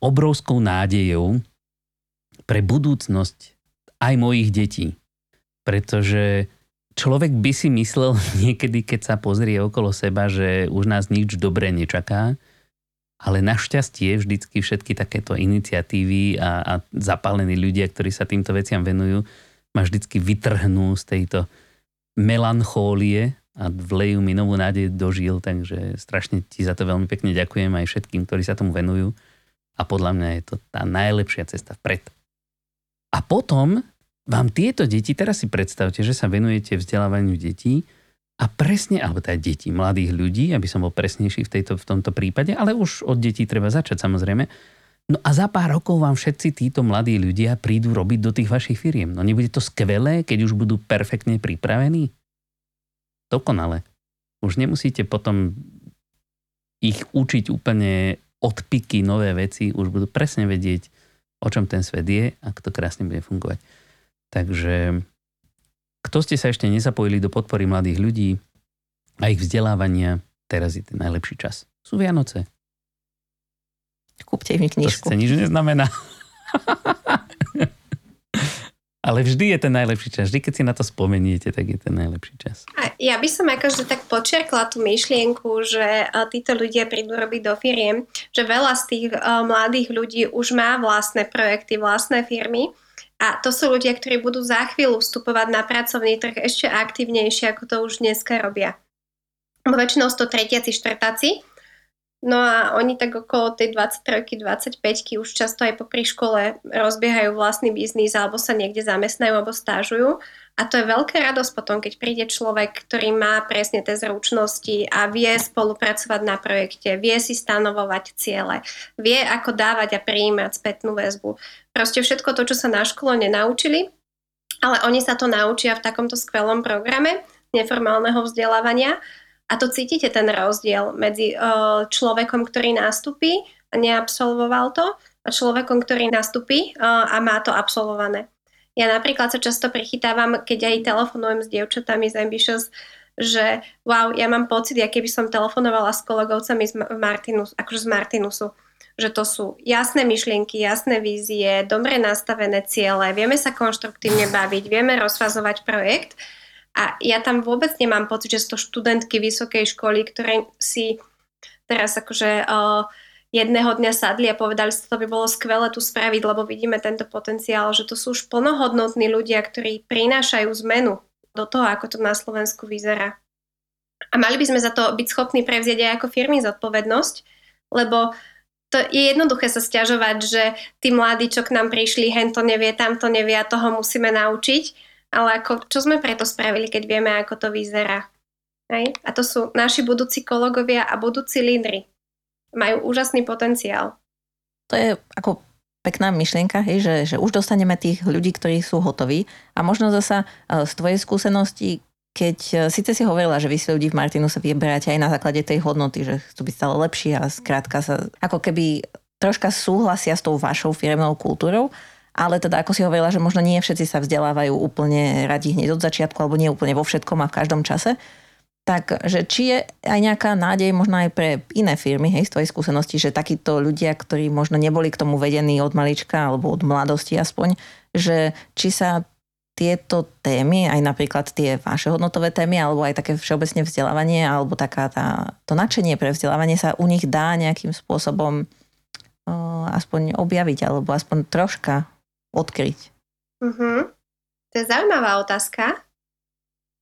obrovskou nádejou pre budúcnosť aj mojich detí. Pretože človek by si myslel <laughs> niekedy, keď sa pozrie okolo seba, že už nás nič dobré nečaká, ale našťastie vždycky všetky takéto iniciatívy a, a zapálení ľudia, ktorí sa týmto veciam venujú, ma vždycky vytrhnú z tejto melanchólie a vlejú mi novú nádej do žil, takže strašne ti za to veľmi pekne ďakujem aj všetkým, ktorí sa tomu venujú a podľa mňa je to tá najlepšia cesta vpred. A potom vám tieto deti, teraz si predstavte, že sa venujete vzdelávaniu detí, a presne, alebo teda deti, mladých ľudí, aby som bol presnejší v, tejto, v tomto prípade, ale už od detí treba začať samozrejme. No a za pár rokov vám všetci títo mladí ľudia prídu robiť do tých vašich firiem. No nebude to skvelé, keď už budú perfektne pripravení? Dokonale. Už nemusíte potom ich učiť úplne odpiky nové veci, už budú presne vedieť, o čom ten svet je, ak to krásne bude fungovať. Takže kto ste sa ešte nezapojili do podpory mladých ľudí a ich vzdelávania, teraz je ten najlepší čas. Sú Vianoce. Kúpte im knižku. To nič neznamená. Ale vždy je ten najlepší čas. Vždy, keď si na to spomeniete, tak je ten najlepší čas. A ja by som akože tak počerkla tú myšlienku, že títo ľudia prídu robiť do firiem, že veľa z tých mladých ľudí už má vlastné projekty, vlastné firmy a to sú ľudia, ktorí budú za chvíľu vstupovať na pracovný trh ešte aktívnejšie, ako to už dneska robia. Väčšinou sú to tretiaci, štvrtáci. No a oni tak okolo tej 23 25 už často aj po škole rozbiehajú vlastný biznis alebo sa niekde zamestnajú alebo stážujú a to je veľká radosť potom, keď príde človek, ktorý má presne tie zručnosti a vie spolupracovať na projekte, vie si stanovovať ciele, vie ako dávať a prijímať spätnú väzbu. Proste všetko to, čo sa na škole nenaučili, ale oni sa to naučia v takomto skvelom programe neformálneho vzdelávania a to cítite ten rozdiel medzi človekom, ktorý nastupí a neabsolvoval to a človekom, ktorý nastupí a má to absolvované. Ja napríklad sa často prichytávam, keď aj telefonujem s dievčatami z Ambitious, že wow, ja mám pocit, aké by som telefonovala s kolegovcami z Martinus, akože z Martinusu že to sú jasné myšlienky, jasné vízie, dobre nastavené ciele, vieme sa konštruktívne baviť, vieme rozfazovať projekt a ja tam vôbec nemám pocit, že sú to študentky vysokej školy, ktoré si teraz akože uh, jedného dňa sadli a povedali si, to by bolo skvelé tu spraviť, lebo vidíme tento potenciál, že to sú už plnohodnotní ľudia, ktorí prinášajú zmenu do toho, ako to na Slovensku vyzerá. A mali by sme za to byť schopní prevziať aj ako firmy zodpovednosť, lebo to je jednoduché sa stiažovať, že tí mladí, čo k nám prišli, hen to nevie, tam to nevie a toho musíme naučiť. Ale ako, čo sme preto spravili, keď vieme, ako to vyzerá? Hej? A to sú naši budúci kolegovia a budúci lídry majú úžasný potenciál. To je ako pekná myšlienka, hej, že, že už dostaneme tých ľudí, ktorí sú hotoví. A možno zasa e, z tvojej skúsenosti, keď e, síce si hovorila, že vy si ľudí v Martinu sa vyberáte aj na základe tej hodnoty, že chcú byť stále lepší a skrátka sa ako keby troška súhlasia s tou vašou firmnou kultúrou, ale teda ako si hovorila, že možno nie všetci sa vzdelávajú úplne radi hneď od začiatku alebo nie úplne vo všetkom a v každom čase tak že či je aj nejaká nádej možno aj pre iné firmy, hej, z tvojej skúsenosti, že takíto ľudia, ktorí možno neboli k tomu vedení od malička alebo od mladosti aspoň, že či sa tieto témy, aj napríklad tie vaše hodnotové témy, alebo aj také všeobecne vzdelávanie, alebo taká tá, to nadšenie pre vzdelávanie sa u nich dá nejakým spôsobom uh, aspoň objaviť, alebo aspoň troška odkryť. Uh-huh. To je zaujímavá otázka.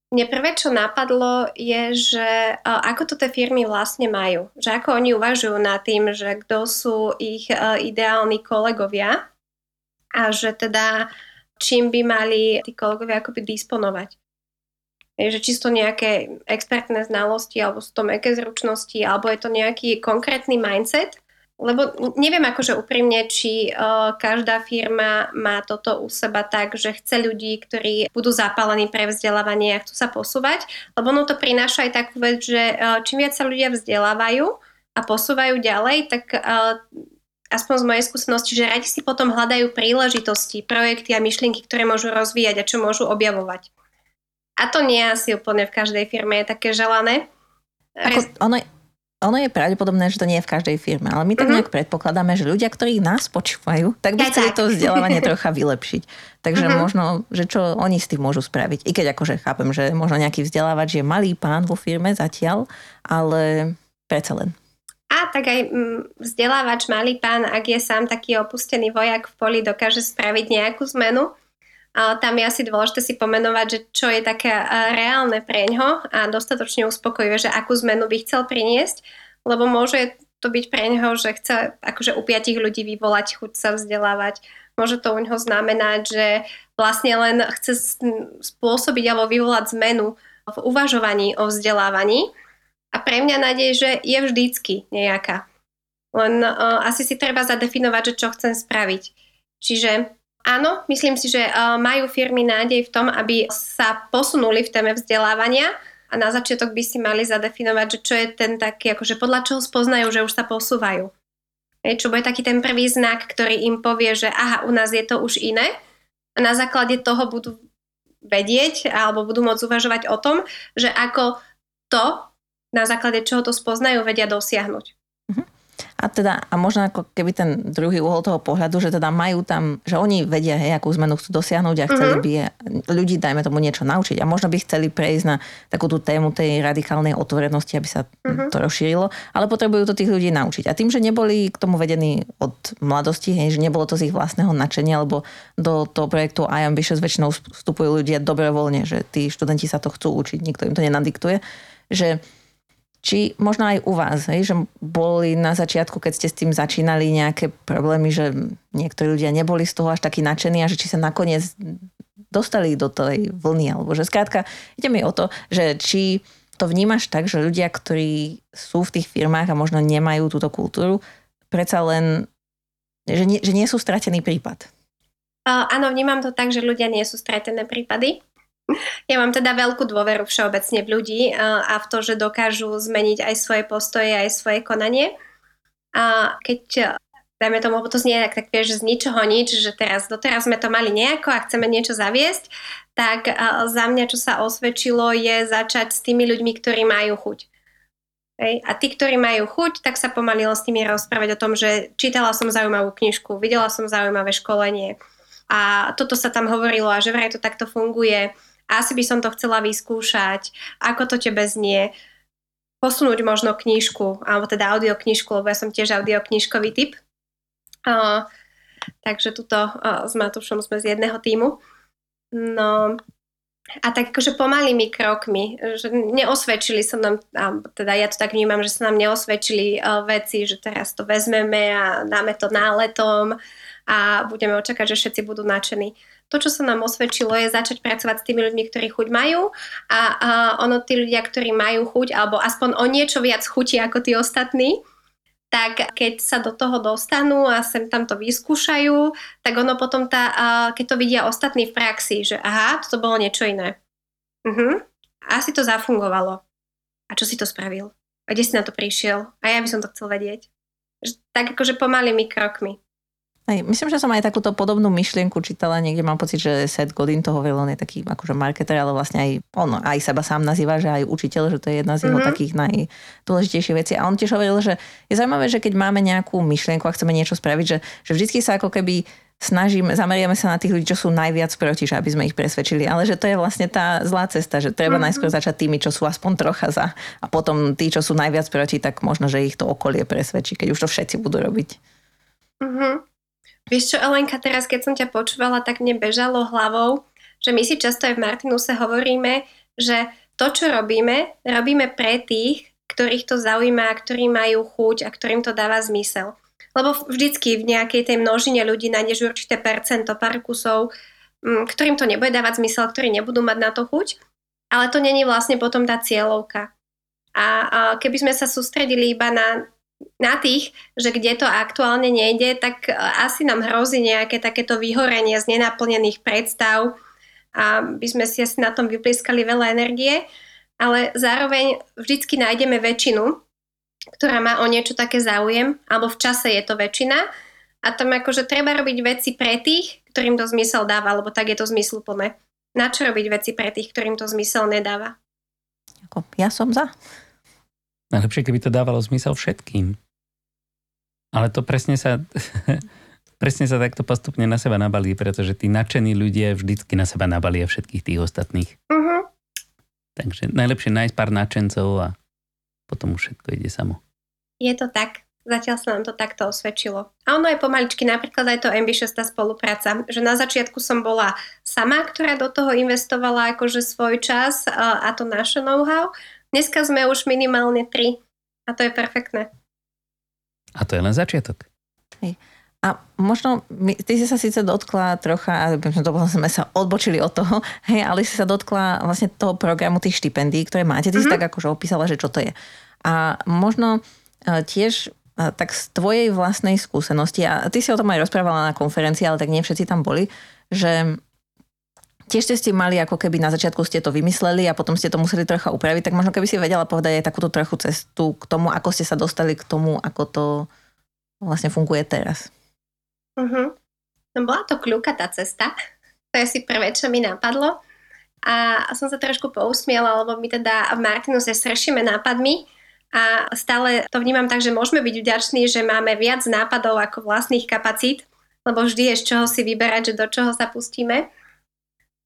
Mne prvé, čo napadlo, je, že ako to tie firmy vlastne majú. Že ako oni uvažujú nad tým, že kto sú ich ideálni kolegovia a že teda čím by mali tí kolegovia akoby disponovať. Je, že čisto nejaké expertné znalosti, alebo sú to meké zručnosti, alebo je to nejaký konkrétny mindset, lebo neviem akože úprimne, či uh, každá firma má toto u seba tak, že chce ľudí, ktorí budú zapálení pre vzdelávanie a chcú sa posúvať, lebo ono to prináša aj takú vec, že uh, čím viac sa ľudia vzdelávajú a posúvajú ďalej, tak uh, aspoň z mojej skúsenosti, že radi si potom hľadajú príležitosti, projekty a myšlienky, ktoré môžu rozvíjať a čo môžu objavovať. A to nie asi úplne v každej firme je také želané. Ako, ono, ono je pravdepodobné, že to nie je v každej firme, ale my tak uh-huh. nejak predpokladáme, že ľudia, ktorí nás počúvajú, tak by chceli to vzdelávanie <laughs> trocha vylepšiť. Takže uh-huh. možno, že čo oni s tým môžu spraviť. I keď akože chápem, že možno nejaký vzdelávač je malý pán vo firme zatiaľ, ale predsa len. A tak aj mm, vzdelávač, malý pán, ak je sám taký opustený vojak v poli, dokáže spraviť nejakú zmenu. A tam je asi dôležité si pomenovať, že čo je také reálne pre ňo a dostatočne uspokojivé, že akú zmenu by chcel priniesť, lebo môže to byť pre ňoho, že chce akože u piatich ľudí vyvolať chuť sa vzdelávať. Môže to u ňoho znamenať, že vlastne len chce spôsobiť alebo vyvolať zmenu v uvažovaní o vzdelávaní. A pre mňa nádej, že je vždycky nejaká. Len uh, asi si treba zadefinovať, že čo chcem spraviť. Čiže Áno, myslím si, že e, majú firmy nádej v tom, aby sa posunuli v téme vzdelávania a na začiatok by si mali zadefinovať, že čo je ten taký, akože podľa čoho spoznajú, že už sa posúvajú. Čo bude taký ten prvý znak, ktorý im povie, že aha, u nás je to už iné a na základe toho budú vedieť alebo budú môcť uvažovať o tom, že ako to, na základe čoho to spoznajú, vedia dosiahnuť. A teda, a možno ako keby ten druhý uhol toho pohľadu, že teda majú tam, že oni vedia, hej, akú zmenu chcú dosiahnuť a chceli mm-hmm. by ľudí, dajme tomu, niečo naučiť. A možno by chceli prejsť na takú tú tému tej radikálnej otvorenosti, aby sa mm-hmm. to rozšírilo, ale potrebujú to tých ľudí naučiť. A tým, že neboli k tomu vedení od mladosti, hej, že nebolo to z ich vlastného nadšenia, lebo do toho projektu I Ambitious väčšinou vstupujú ľudia dobrovoľne, že tí študenti sa to chcú učiť, nikto im to nenadiktuje, že či možno aj u vás, hej, že boli na začiatku, keď ste s tým začínali nejaké problémy, že niektorí ľudia neboli z toho až takí nadšení a že či sa nakoniec dostali do tej vlny, alebo že skrátka, ide mi o to, že či to vnímaš tak, že ľudia, ktorí sú v tých firmách a možno nemajú túto kultúru, predsa len, že nie, že nie sú stratený prípad. Áno, vnímam to tak, že ľudia nie sú stratené prípady. Ja mám teda veľkú dôveru všeobecne v ľudí a v to, že dokážu zmeniť aj svoje postoje, aj svoje konanie. A keď dajme tomu, to znie tak, tak vieš, z ničoho nič, že teraz, doteraz sme to mali nejako a chceme niečo zaviesť, tak za mňa, čo sa osvedčilo, je začať s tými ľuďmi, ktorí majú chuť. Hej. A tí, ktorí majú chuť, tak sa pomalilo s nimi rozprávať o tom, že čítala som zaujímavú knižku, videla som zaujímavé školenie a toto sa tam hovorilo a že vraj to takto funguje asi by som to chcela vyskúšať, ako to tebe znie, posunúť možno knižku, alebo teda audioknižku, lebo ja som tiež audioknižkový typ. Uh, takže tuto uh, s Matušom sme z jedného týmu. No a tak akože pomalými krokmi, že neosvedčili sa nám, teda ja to tak vnímam, že sa nám neosvedčili uh, veci, že teraz to vezmeme a dáme to náletom a budeme očakať, že všetci budú nadšení to, čo sa nám osvedčilo, je začať pracovať s tými ľuďmi, ktorí chuť majú a, a ono tí ľudia, ktorí majú chuť, alebo aspoň o niečo viac chuti ako tí ostatní, tak keď sa do toho dostanú a sem tam to vyskúšajú, tak ono potom, tá, keď to vidia ostatní v praxi, že aha, toto bolo niečo iné. Uh-huh. Asi to zafungovalo. A čo si to spravil? A kde si na to prišiel? A ja by som to chcel vedieť. Tak akože pomalými krokmi. Hej, myslím, že som aj takúto podobnú myšlienku čítala, niekde mám pocit, že Seth Godin to hovoril, on je taký akože marketer, ale vlastne aj on aj seba sám nazýva, že aj učiteľ, že to je jedna z jeho mm-hmm. takých najdôležitejších vecí. A on tiež hovoril, že je zaujímavé, že keď máme nejakú myšlienku a chceme niečo spraviť, že, že vždycky sa ako keby snažíme, zameriame sa na tých ľudí, čo sú najviac proti, že aby sme ich presvedčili. Ale že to je vlastne tá zlá cesta, že treba mm-hmm. najskôr začať tými, čo sú aspoň trocha za a potom tí, čo sú najviac proti, tak možno, že ich to okolie presvedčí, keď už to všetci budú robiť. Mm-hmm. Vieš čo, Elenka, teraz keď som ťa počúvala, tak mne bežalo hlavou, že my si často aj v Martinuse hovoríme, že to, čo robíme, robíme pre tých, ktorých to zaujíma, ktorí majú chuť a ktorým to dáva zmysel. Lebo vždycky v nejakej tej množine ľudí nájdeš určité percento, pár kusov, mm, ktorým to nebude dávať zmysel, ktorí nebudú mať na to chuť, ale to není vlastne potom tá cieľovka. A, a keby sme sa sústredili iba na na tých, že kde to aktuálne nejde, tak e, asi nám hrozí nejaké takéto vyhorenie z nenaplnených predstav a by sme si asi na tom vyplieskali veľa energie, ale zároveň vždycky nájdeme väčšinu, ktorá má o niečo také záujem, alebo v čase je to väčšina a tam akože treba robiť veci pre tých, ktorým to zmysel dáva, lebo tak je to zmysluplné. Na čo robiť veci pre tých, ktorým to zmysel nedáva? Ja som za. Najlepšie, keby to dávalo zmysel všetkým. Ale to presne sa, <laughs> presne sa takto postupne na seba nabalí, pretože tí nadšení ľudia vždycky na seba nabalia všetkých tých ostatných. Uh-huh. Takže najlepšie nájsť pár nadšencov a potom už všetko ide samo. Je to tak. Zatiaľ sa nám to takto osvedčilo. A ono je pomaličky, napríklad aj to Ambitious tá spolupráca, že na začiatku som bola sama, ktorá do toho investovala akože svoj čas a to naše know-how Dneska sme už minimálne tri a to je perfektné. A to je len začiatok. Hej. A možno, my, ty si sa síce dotkla trocha, to sme sa odbočili od toho, <laughs> hej, ale si sa dotkla vlastne toho programu tých štipendií, ktoré máte. Ty mm-hmm. si mhm. tak akože opísala, že čo to je. A možno e, tiež e, tak z tvojej vlastnej skúsenosti, a ty si o tom aj rozprávala na konferencii, ale tak nie všetci tam boli, že Tiež ste, mali, ako keby na začiatku ste to vymysleli a potom ste to museli trocha upraviť, tak možno keby si vedela povedať aj takúto trochu cestu k tomu, ako ste sa dostali k tomu, ako to vlastne funguje teraz. Uh-huh. No bola to kľúkatá cesta, to je si prvé, čo mi napadlo. A som sa trošku pousmiela, lebo my teda v Martinuse sršíme nápadmi a stále to vnímam tak, že môžeme byť vďační, že máme viac nápadov ako vlastných kapacít, lebo vždy je z čoho si vyberať, že do čoho sa pustíme.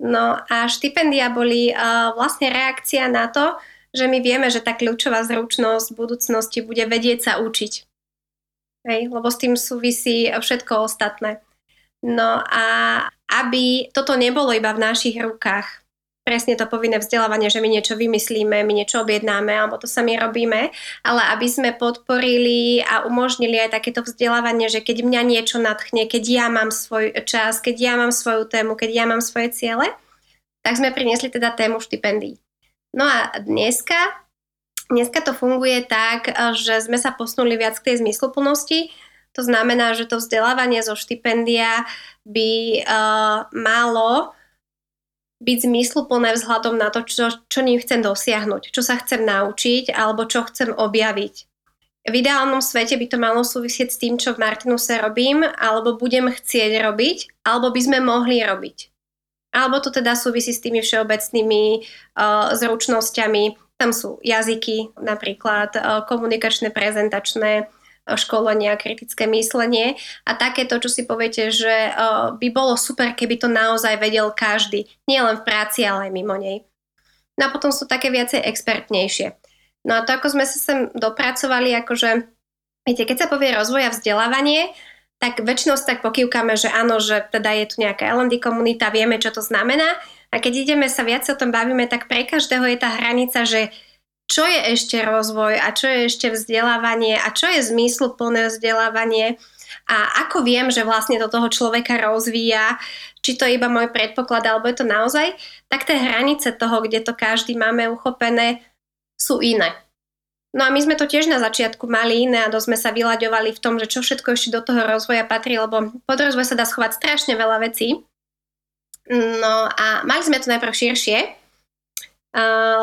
No a štipendia boli uh, vlastne reakcia na to, že my vieme, že tá kľúčová zručnosť v budúcnosti bude vedieť sa učiť. Hej, lebo s tým súvisí všetko ostatné. No a aby toto nebolo iba v našich rukách, presne to povinné vzdelávanie, že my niečo vymyslíme, my niečo objednáme, alebo to sami robíme, ale aby sme podporili a umožnili aj takéto vzdelávanie, že keď mňa niečo nadchne, keď ja mám svoj čas, keď ja mám svoju tému, keď ja mám svoje ciele, tak sme priniesli teda tému štipendií. No a dneska, dneska to funguje tak, že sme sa posunuli viac k tej zmysluplnosti, to znamená, že to vzdelávanie zo štipendia by uh, malo byť zmysluplné vzhľadom na to, čo, čo ním chcem dosiahnuť, čo sa chcem naučiť alebo čo chcem objaviť. V ideálnom svete by to malo súvisieť s tým, čo v Martinuse robím, alebo budem chcieť robiť, alebo by sme mohli robiť. Alebo to teda súvisí s tými všeobecnými uh, zručnosťami. Tam sú jazyky, napríklad uh, komunikačné, prezentačné, školenia, kritické myslenie a takéto, čo si poviete, že by bolo super, keby to naozaj vedel každý, nielen v práci, ale aj mimo nej. No a potom sú také viacej expertnejšie. No a to, ako sme sa sem dopracovali, akože, viete, keď sa povie rozvoj a vzdelávanie, tak väčšinou sa tak pokývkame, že áno, že teda je tu nejaká LND komunita, vieme, čo to znamená. A keď ideme sa viac o tom bavíme, tak pre každého je tá hranica, že čo je ešte rozvoj a čo je ešte vzdelávanie a čo je zmysluplné vzdelávanie a ako viem, že vlastne to toho človeka rozvíja, či to je iba môj predpoklad alebo je to naozaj, tak tie hranice toho, kde to každý máme uchopené, sú iné. No a my sme to tiež na začiatku mali iné a dosť sme sa vyľaďovali v tom, že čo všetko ešte do toho rozvoja patrí, lebo pod rozvoj sa dá schovať strašne veľa vecí. No a mali sme to najprv širšie,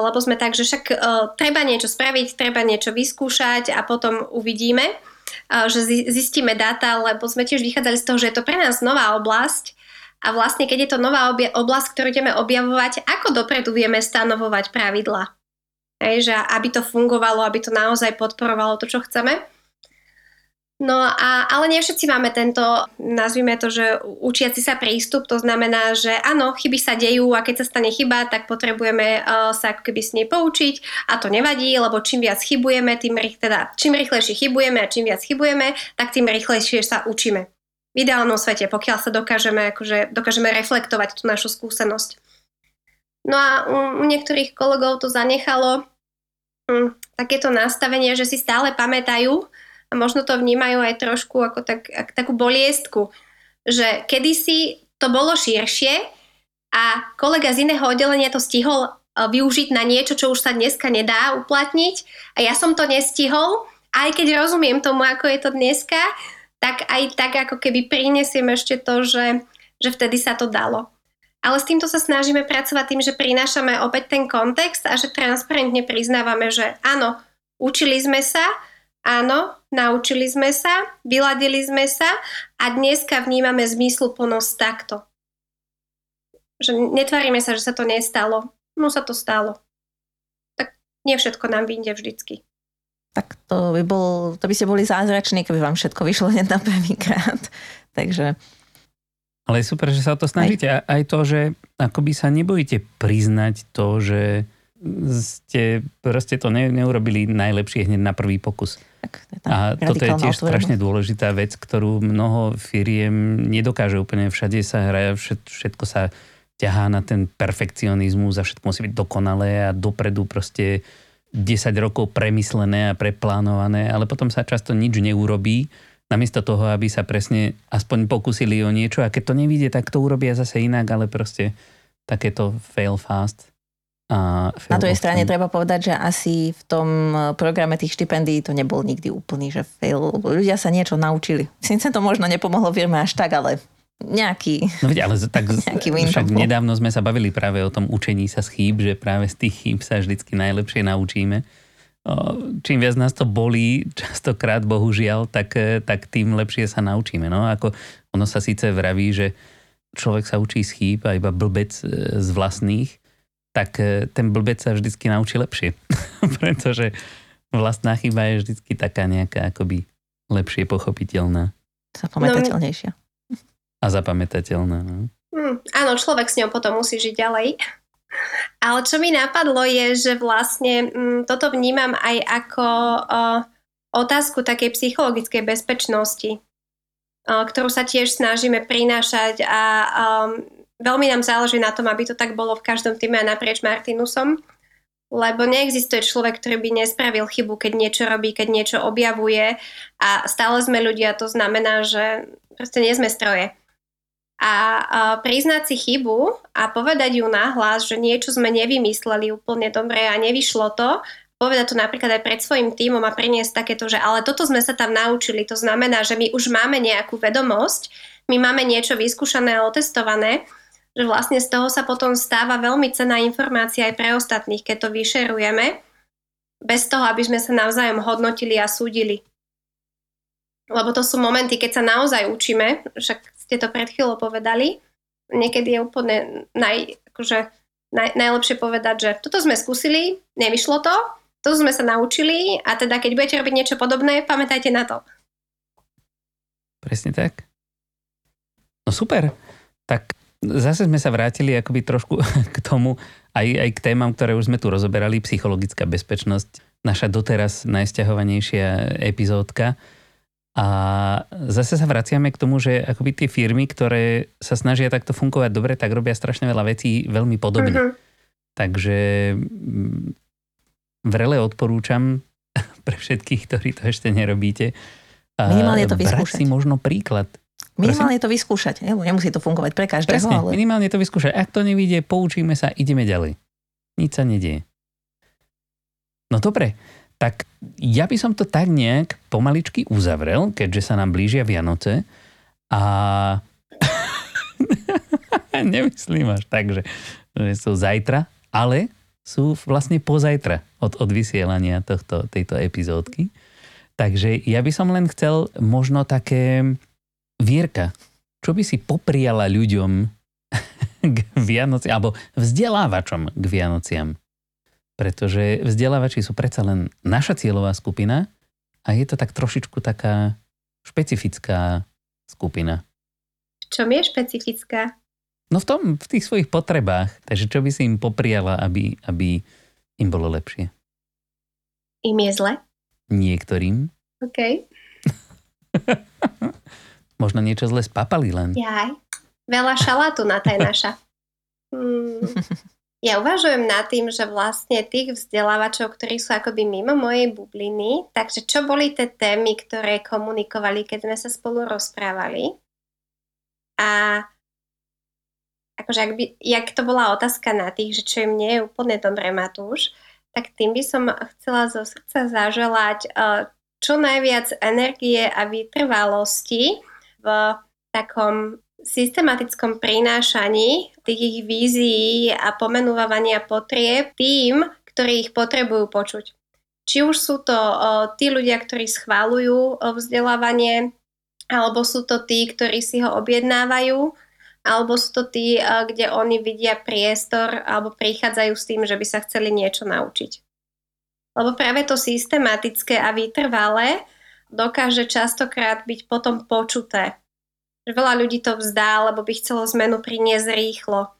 Lebo sme tak, že však uh, treba niečo spraviť, treba niečo vyskúšať a potom uvidíme. že zistíme dáta, lebo sme tiež vychádzali z toho, že je to pre nás nová oblasť a vlastne keď je to nová oblasť, ktorú ideme objavovať, ako dopredu vieme stanovovať pravidla. Hej, že aby to fungovalo, aby to naozaj podporovalo to, čo chceme. No a, ale nie všetci máme tento, nazvime to, že učiaci sa prístup, to znamená, že áno, chyby sa dejú a keď sa stane chyba, tak potrebujeme uh, sa ako keby s nej poučiť a to nevadí, lebo čím viac chybujeme, tým, teda, čím rýchlejšie chybujeme a čím viac chybujeme, tak tým rýchlejšie sa učíme. V ideálnom svete, pokiaľ sa dokážeme, akože, dokážeme reflektovať tú našu skúsenosť. No a u, u niektorých kolegov to zanechalo hm, takéto nastavenie, že si stále pamätajú, a možno to vnímajú aj trošku ako tak, ako takú boliestku, že kedysi to bolo širšie a kolega z iného oddelenia to stihol e, využiť na niečo, čo už sa dneska nedá uplatniť a ja som to nestihol, aj keď rozumiem tomu, ako je to dneska, tak aj tak ako keby prinesiem ešte to, že, že vtedy sa to dalo. Ale s týmto sa snažíme pracovať tým, že prinášame opäť ten kontext a že transparentne priznávame, že áno, učili sme sa, Áno, naučili sme sa, vyladili sme sa a dneska vnímame zmysluplnosť takto. Že netvárime sa, že sa to nestalo. No sa to stalo. Tak nie všetko nám vyjde vždycky. Tak to by, bol, to by ste boli zázrační, keby vám všetko vyšlo <laughs> hneď na prvýkrát. Takže... Ale je super, že sa o to snažíte. Aj, aj to, že akoby sa nebojíte priznať to, že ste proste to ne, neurobili najlepšie hneď na prvý pokus. Tak, a toto je tiež strašne dôležitá vec, ktorú mnoho firiem nedokáže úplne. Všade sa hraje, všetko sa ťahá na ten perfekcionizmus a všetko musí byť dokonalé a dopredu proste 10 rokov premyslené a preplánované, ale potom sa často nič neurobí, namiesto toho, aby sa presne aspoň pokusili o niečo. A keď to nevidie, tak to urobia zase inak, ale proste takéto fail fast a Na druhej strane treba povedať, že asi v tom e, programe tých štipendií to nebol nikdy úplný, že fail. Ľudia sa niečo naučili. <laughs> Sice to možno nepomohlo firme až tak, ale nejaký No veď, ale tak <laughs> však nedávno sme sa bavili práve o tom učení sa z chýb, že práve z tých chýb sa vždycky najlepšie naučíme. Čím viac nás to bolí, <laughs> častokrát bohužiaľ, tak, e, tak tým lepšie sa naučíme. No, ako ono sa síce vraví, že človek sa učí z chýb a iba blbec e, z vlastných, tak e, ten blbec sa vždycky naučí lepšie. <laughs> Pretože vlastná chyba je vždycky taká nejaká akoby lepšie pochopiteľná. Zapamätateľnejšia. A zapamätateľná, no. Hmm, áno, človek s ňou potom musí žiť ďalej. Ale čo mi napadlo je, že vlastne mm, toto vnímam aj ako o, otázku takej psychologickej bezpečnosti, o, ktorú sa tiež snažíme prinášať a um, veľmi nám záleží na tom, aby to tak bolo v každom týme a naprieč Martinusom, lebo neexistuje človek, ktorý by nespravil chybu, keď niečo robí, keď niečo objavuje a stále sme ľudia, to znamená, že proste nie sme stroje. A, a priznať si chybu a povedať ju nahlas, že niečo sme nevymysleli úplne dobre a nevyšlo to, povedať to napríklad aj pred svojim tímom a priniesť takéto, že ale toto sme sa tam naučili, to znamená, že my už máme nejakú vedomosť, my máme niečo vyskúšané a otestované že vlastne z toho sa potom stáva veľmi cená informácia aj pre ostatných, keď to vyšerujeme, bez toho, aby sme sa navzájom hodnotili a súdili. Lebo to sú momenty, keď sa naozaj učíme, však ste to pred chvíľou povedali, niekedy je úplne naj, akože naj, najlepšie povedať, že toto sme skúsili, nevyšlo to, to sme sa naučili a teda keď budete robiť niečo podobné, pamätajte na to. Presne tak. No super. Tak Zase sme sa vrátili akoby trošku <laughs> k tomu, aj, aj k témam, ktoré už sme tu rozoberali, psychologická bezpečnosť, naša doteraz najsťahovanejšia epizódka. A zase sa vraciame k tomu, že akoby tie firmy, ktoré sa snažia takto fungovať dobre, tak robia strašne veľa vecí veľmi podobne. Uh-huh. Takže mm, vrele odporúčam <laughs> pre všetkých, ktorí to ešte nerobíte, Minimálne to vyskúšať. si možno príklad Minimálne to vyskúšať, lebo nemusí to fungovať pre každého. Presne, ale... minimálne to vyskúšať. Ak to nevidie, poučíme sa, ideme ďalej. Nič sa nedieje. No dobre, tak ja by som to tak nejak pomaličky uzavrel, keďže sa nám blížia Vianoce a <laughs> nemyslím až tak, že, že sú zajtra, ale sú vlastne pozajtra od, od vysielania tohto, tejto epizódky. Takže ja by som len chcel možno také Vierka, čo by si popriala ľuďom <laughs> k Vianociam, alebo vzdelávačom k Vianociam? Pretože vzdelávači sú predsa len naša cieľová skupina a je to tak trošičku taká špecifická skupina. V čom je špecifická? No v tom, v tých svojich potrebách. Takže čo by si im popriala, aby, aby im bolo lepšie? Im je zle? Niektorým. OK. <laughs> Možno niečo zle spapali len. Jaj. Veľa šalátu na taj naša. Hmm. Ja uvažujem nad tým, že vlastne tých vzdelávačov, ktorí sú akoby mimo mojej bubliny, takže čo boli tie témy, ktoré komunikovali, keď sme sa spolu rozprávali. A akože ak, by, jak to bola otázka na tých, že čo im nie je úplne dobré, Matúš, tak tým by som chcela zo srdca zaželať uh, čo najviac energie a vytrvalosti takom systematickom prinášaní tých ich vízií a pomenúvania potrieb tým, ktorí ich potrebujú počuť. Či už sú to tí ľudia, ktorí schválujú vzdelávanie, alebo sú to tí, ktorí si ho objednávajú, alebo sú to tí, kde oni vidia priestor alebo prichádzajú s tým, že by sa chceli niečo naučiť. Lebo práve to systematické a vytrvalé dokáže častokrát byť potom počuté veľa ľudí to vzdá, lebo by chcelo zmenu priniesť rýchlo.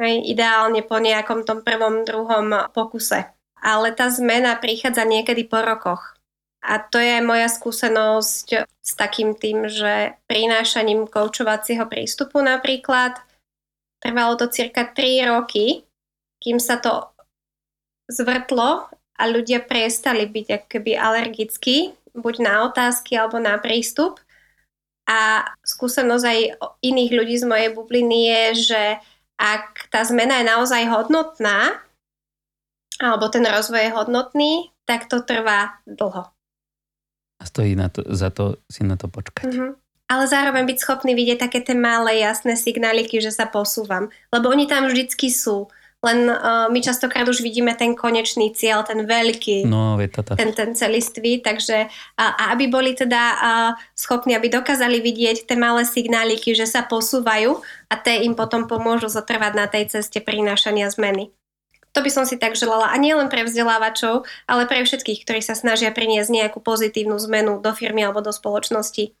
Hej, ideálne po nejakom tom prvom, druhom pokuse. Ale tá zmena prichádza niekedy po rokoch. A to je moja skúsenosť s takým tým, že prinášaním koučovacieho prístupu napríklad trvalo to cirka 3 roky, kým sa to zvrtlo a ľudia prestali byť akoby alergickí buď na otázky alebo na prístup a skúsenosť aj iných ľudí z mojej bubliny je, že ak tá zmena je naozaj hodnotná, alebo ten rozvoj je hodnotný, tak to trvá dlho. A stojí na to, za to si na to počkať. Mm-hmm. Ale zároveň byť schopný vidieť také tie malé jasné signáliky, že sa posúvam. Lebo oni tam vždycky sú len uh, my častokrát už vidíme ten konečný cieľ, ten veľký, no, ten, ten celistvý, takže a, a aby boli teda uh, schopní, aby dokázali vidieť tie malé signáliky, že sa posúvajú a tie im potom pomôžu zotrvať na tej ceste prinášania zmeny. To by som si tak želala a nie len pre vzdelávačov, ale pre všetkých, ktorí sa snažia priniesť nejakú pozitívnu zmenu do firmy alebo do spoločnosti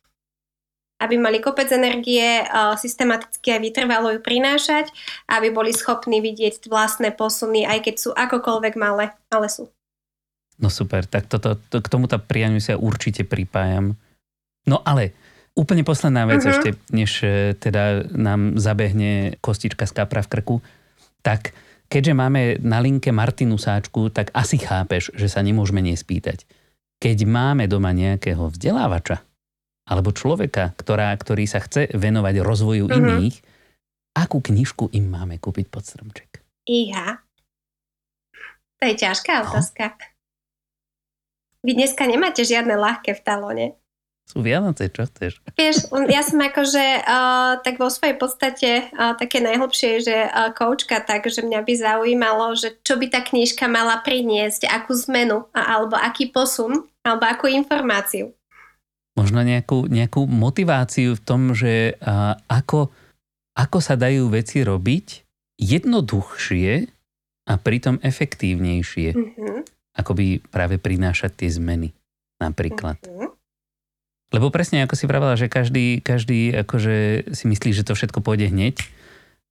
aby mali kopec energie, systematicky aj vytrvalo ju prinášať, aby boli schopní vidieť vlastné posuny, aj keď sú akokoľvek malé, ale sú. No super, tak toto, to, k tomuto prianiu sa určite pripájam. No ale úplne posledná vec uh-huh. ešte, než e, teda nám zabehne kostička z kapra v krku, tak keďže máme na linke Martinu Sáčku, tak asi chápeš, že sa nemôžeme nespýtať. Keď máme doma nejakého vzdelávača, alebo človeka, ktorá, ktorý sa chce venovať rozvoju uh-huh. iných, akú knižku im máme kúpiť pod stromček? Iha. To je ťažká no. otázka. Vy dneska nemáte žiadne ľahké v talóne. Sú Vianoce, čo chceš? Vieš, ja som akože uh, tak vo svojej podstate uh, také najhlbšie, že uh, koučka, takže mňa by zaujímalo, že čo by tá knižka mala priniesť, akú zmenu, alebo aký posun, alebo akú informáciu možno nejakú, nejakú motiváciu v tom, že a, ako, ako sa dajú veci robiť jednoduchšie a pritom efektívnejšie. Mm-hmm. Ako by práve prinášať tie zmeny napríklad. Mm-hmm. Lebo presne ako si pravila, že každý, každý akože si myslí, že to všetko pôjde hneď,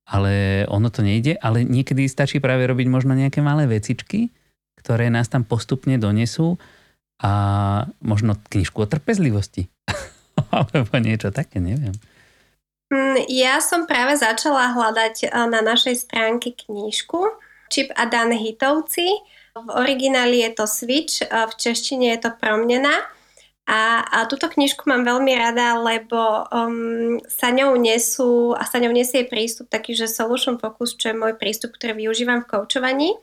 ale ono to nejde, ale niekedy stačí práve robiť možno nejaké malé vecičky, ktoré nás tam postupne donesú a možno knižku o trpezlivosti. <laughs> Alebo niečo také, neviem. Mm, ja som práve začala hľadať eh, na našej stránke knižku Chip a Dan Hitovci. V origináli je to Switch, v češtine je to Promnena. A, a túto knižku mám veľmi rada, lebo um, sa ňou nesú a sa ňou nesie prístup taký, že Solution Focus, čo je môj prístup, ktorý využívam v koučovaní.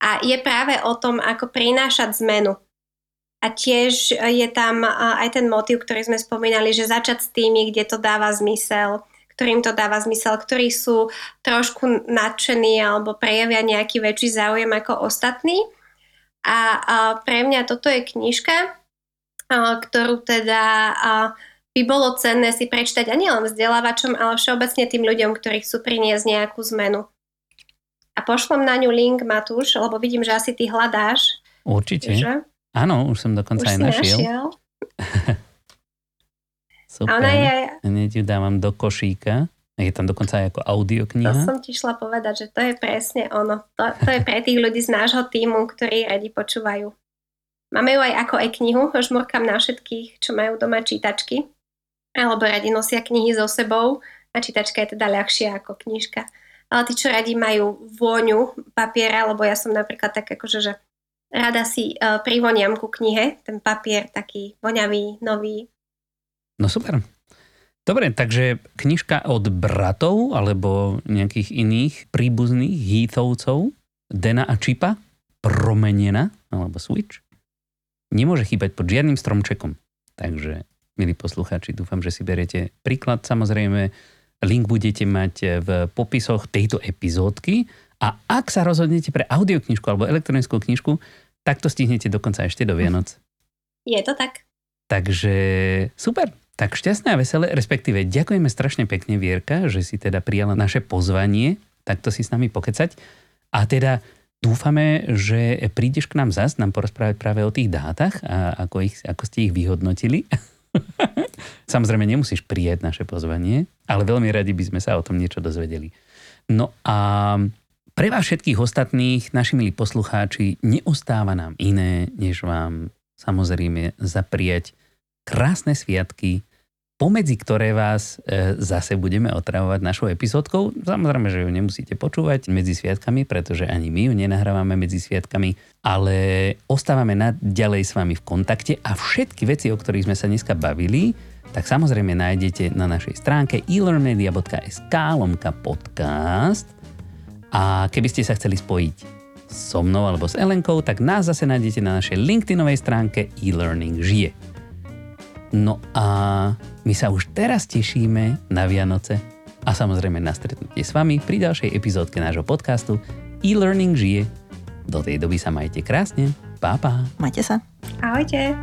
A je práve o tom, ako prinášať zmenu a tiež je tam aj ten motív, ktorý sme spomínali, že začať s tými, kde to dáva zmysel, ktorým to dáva zmysel, ktorí sú trošku nadšení alebo prejavia nejaký väčší záujem ako ostatní. A, pre mňa toto je knižka, ktorú teda by bolo cenné si prečítať a nielen vzdelávačom, ale všeobecne tým ľuďom, ktorí chcú priniesť nejakú zmenu. A pošlom na ňu link, Matúš, lebo vidím, že asi ty hľadáš. Určite. Že? Áno, už som dokonca už aj našiel. našiel. <laughs> Super. Ona je... Hneď ju dávam do košíka. Je tam dokonca aj ako audiokniha. To som ti šla povedať, že to je presne ono. To, to je pre tých ľudí z nášho týmu, ktorí radi počúvajú. Máme ju aj ako e-knihu, žmurkam na všetkých, čo majú doma čítačky, alebo radi nosia knihy so sebou a čítačka je teda ľahšia ako knižka. Ale tí, čo radi majú vôňu papiera, lebo ja som napríklad tak akože, že rada si uh, privoniam ku knihe, ten papier taký voňavý, nový. No super. Dobre, takže knižka od bratov alebo nejakých iných príbuzných hýtovcov Dena a Čipa promenená, alebo Switch, nemôže chýbať pod žiadnym stromčekom. Takže, milí poslucháči, dúfam, že si beriete príklad. Samozrejme, link budete mať v popisoch tejto epizódky a ak sa rozhodnete pre audioknižku alebo elektronickú knižku, tak to stihnete dokonca ešte do Vianoc. Je to tak. Takže super. Tak šťastné a veselé, respektíve ďakujeme strašne pekne Vierka, že si teda prijala naše pozvanie, takto si s nami pokecať. A teda dúfame, že prídeš k nám zas, nám porozprávať práve o tých dátach a ako, ich, ako ste ich vyhodnotili. <laughs> Samozrejme nemusíš prijať naše pozvanie, ale veľmi radi by sme sa o tom niečo dozvedeli. No a pre vás všetkých ostatných, naši milí poslucháči, neostáva nám iné, než vám samozrejme zaprieť krásne sviatky, pomedzi ktoré vás e, zase budeme otravovať našou epizódkou. Samozrejme, že ju nemusíte počúvať medzi sviatkami, pretože ani my ju nenahrávame medzi sviatkami, ale ostávame naďalej s vami v kontakte a všetky veci, o ktorých sme sa dneska bavili, tak samozrejme nájdete na našej stránke elearnmedia.sk lomka podcast a keby ste sa chceli spojiť so mnou alebo s Elenkou, tak nás zase nájdete na našej LinkedInovej stránke e-learning žije. No a my sa už teraz tešíme na Vianoce a samozrejme na stretnutie s vami pri ďalšej epizódke nášho podcastu E-Learning žije. Do tej doby sa majte krásne. Pa, pa. Majte sa. Ahojte.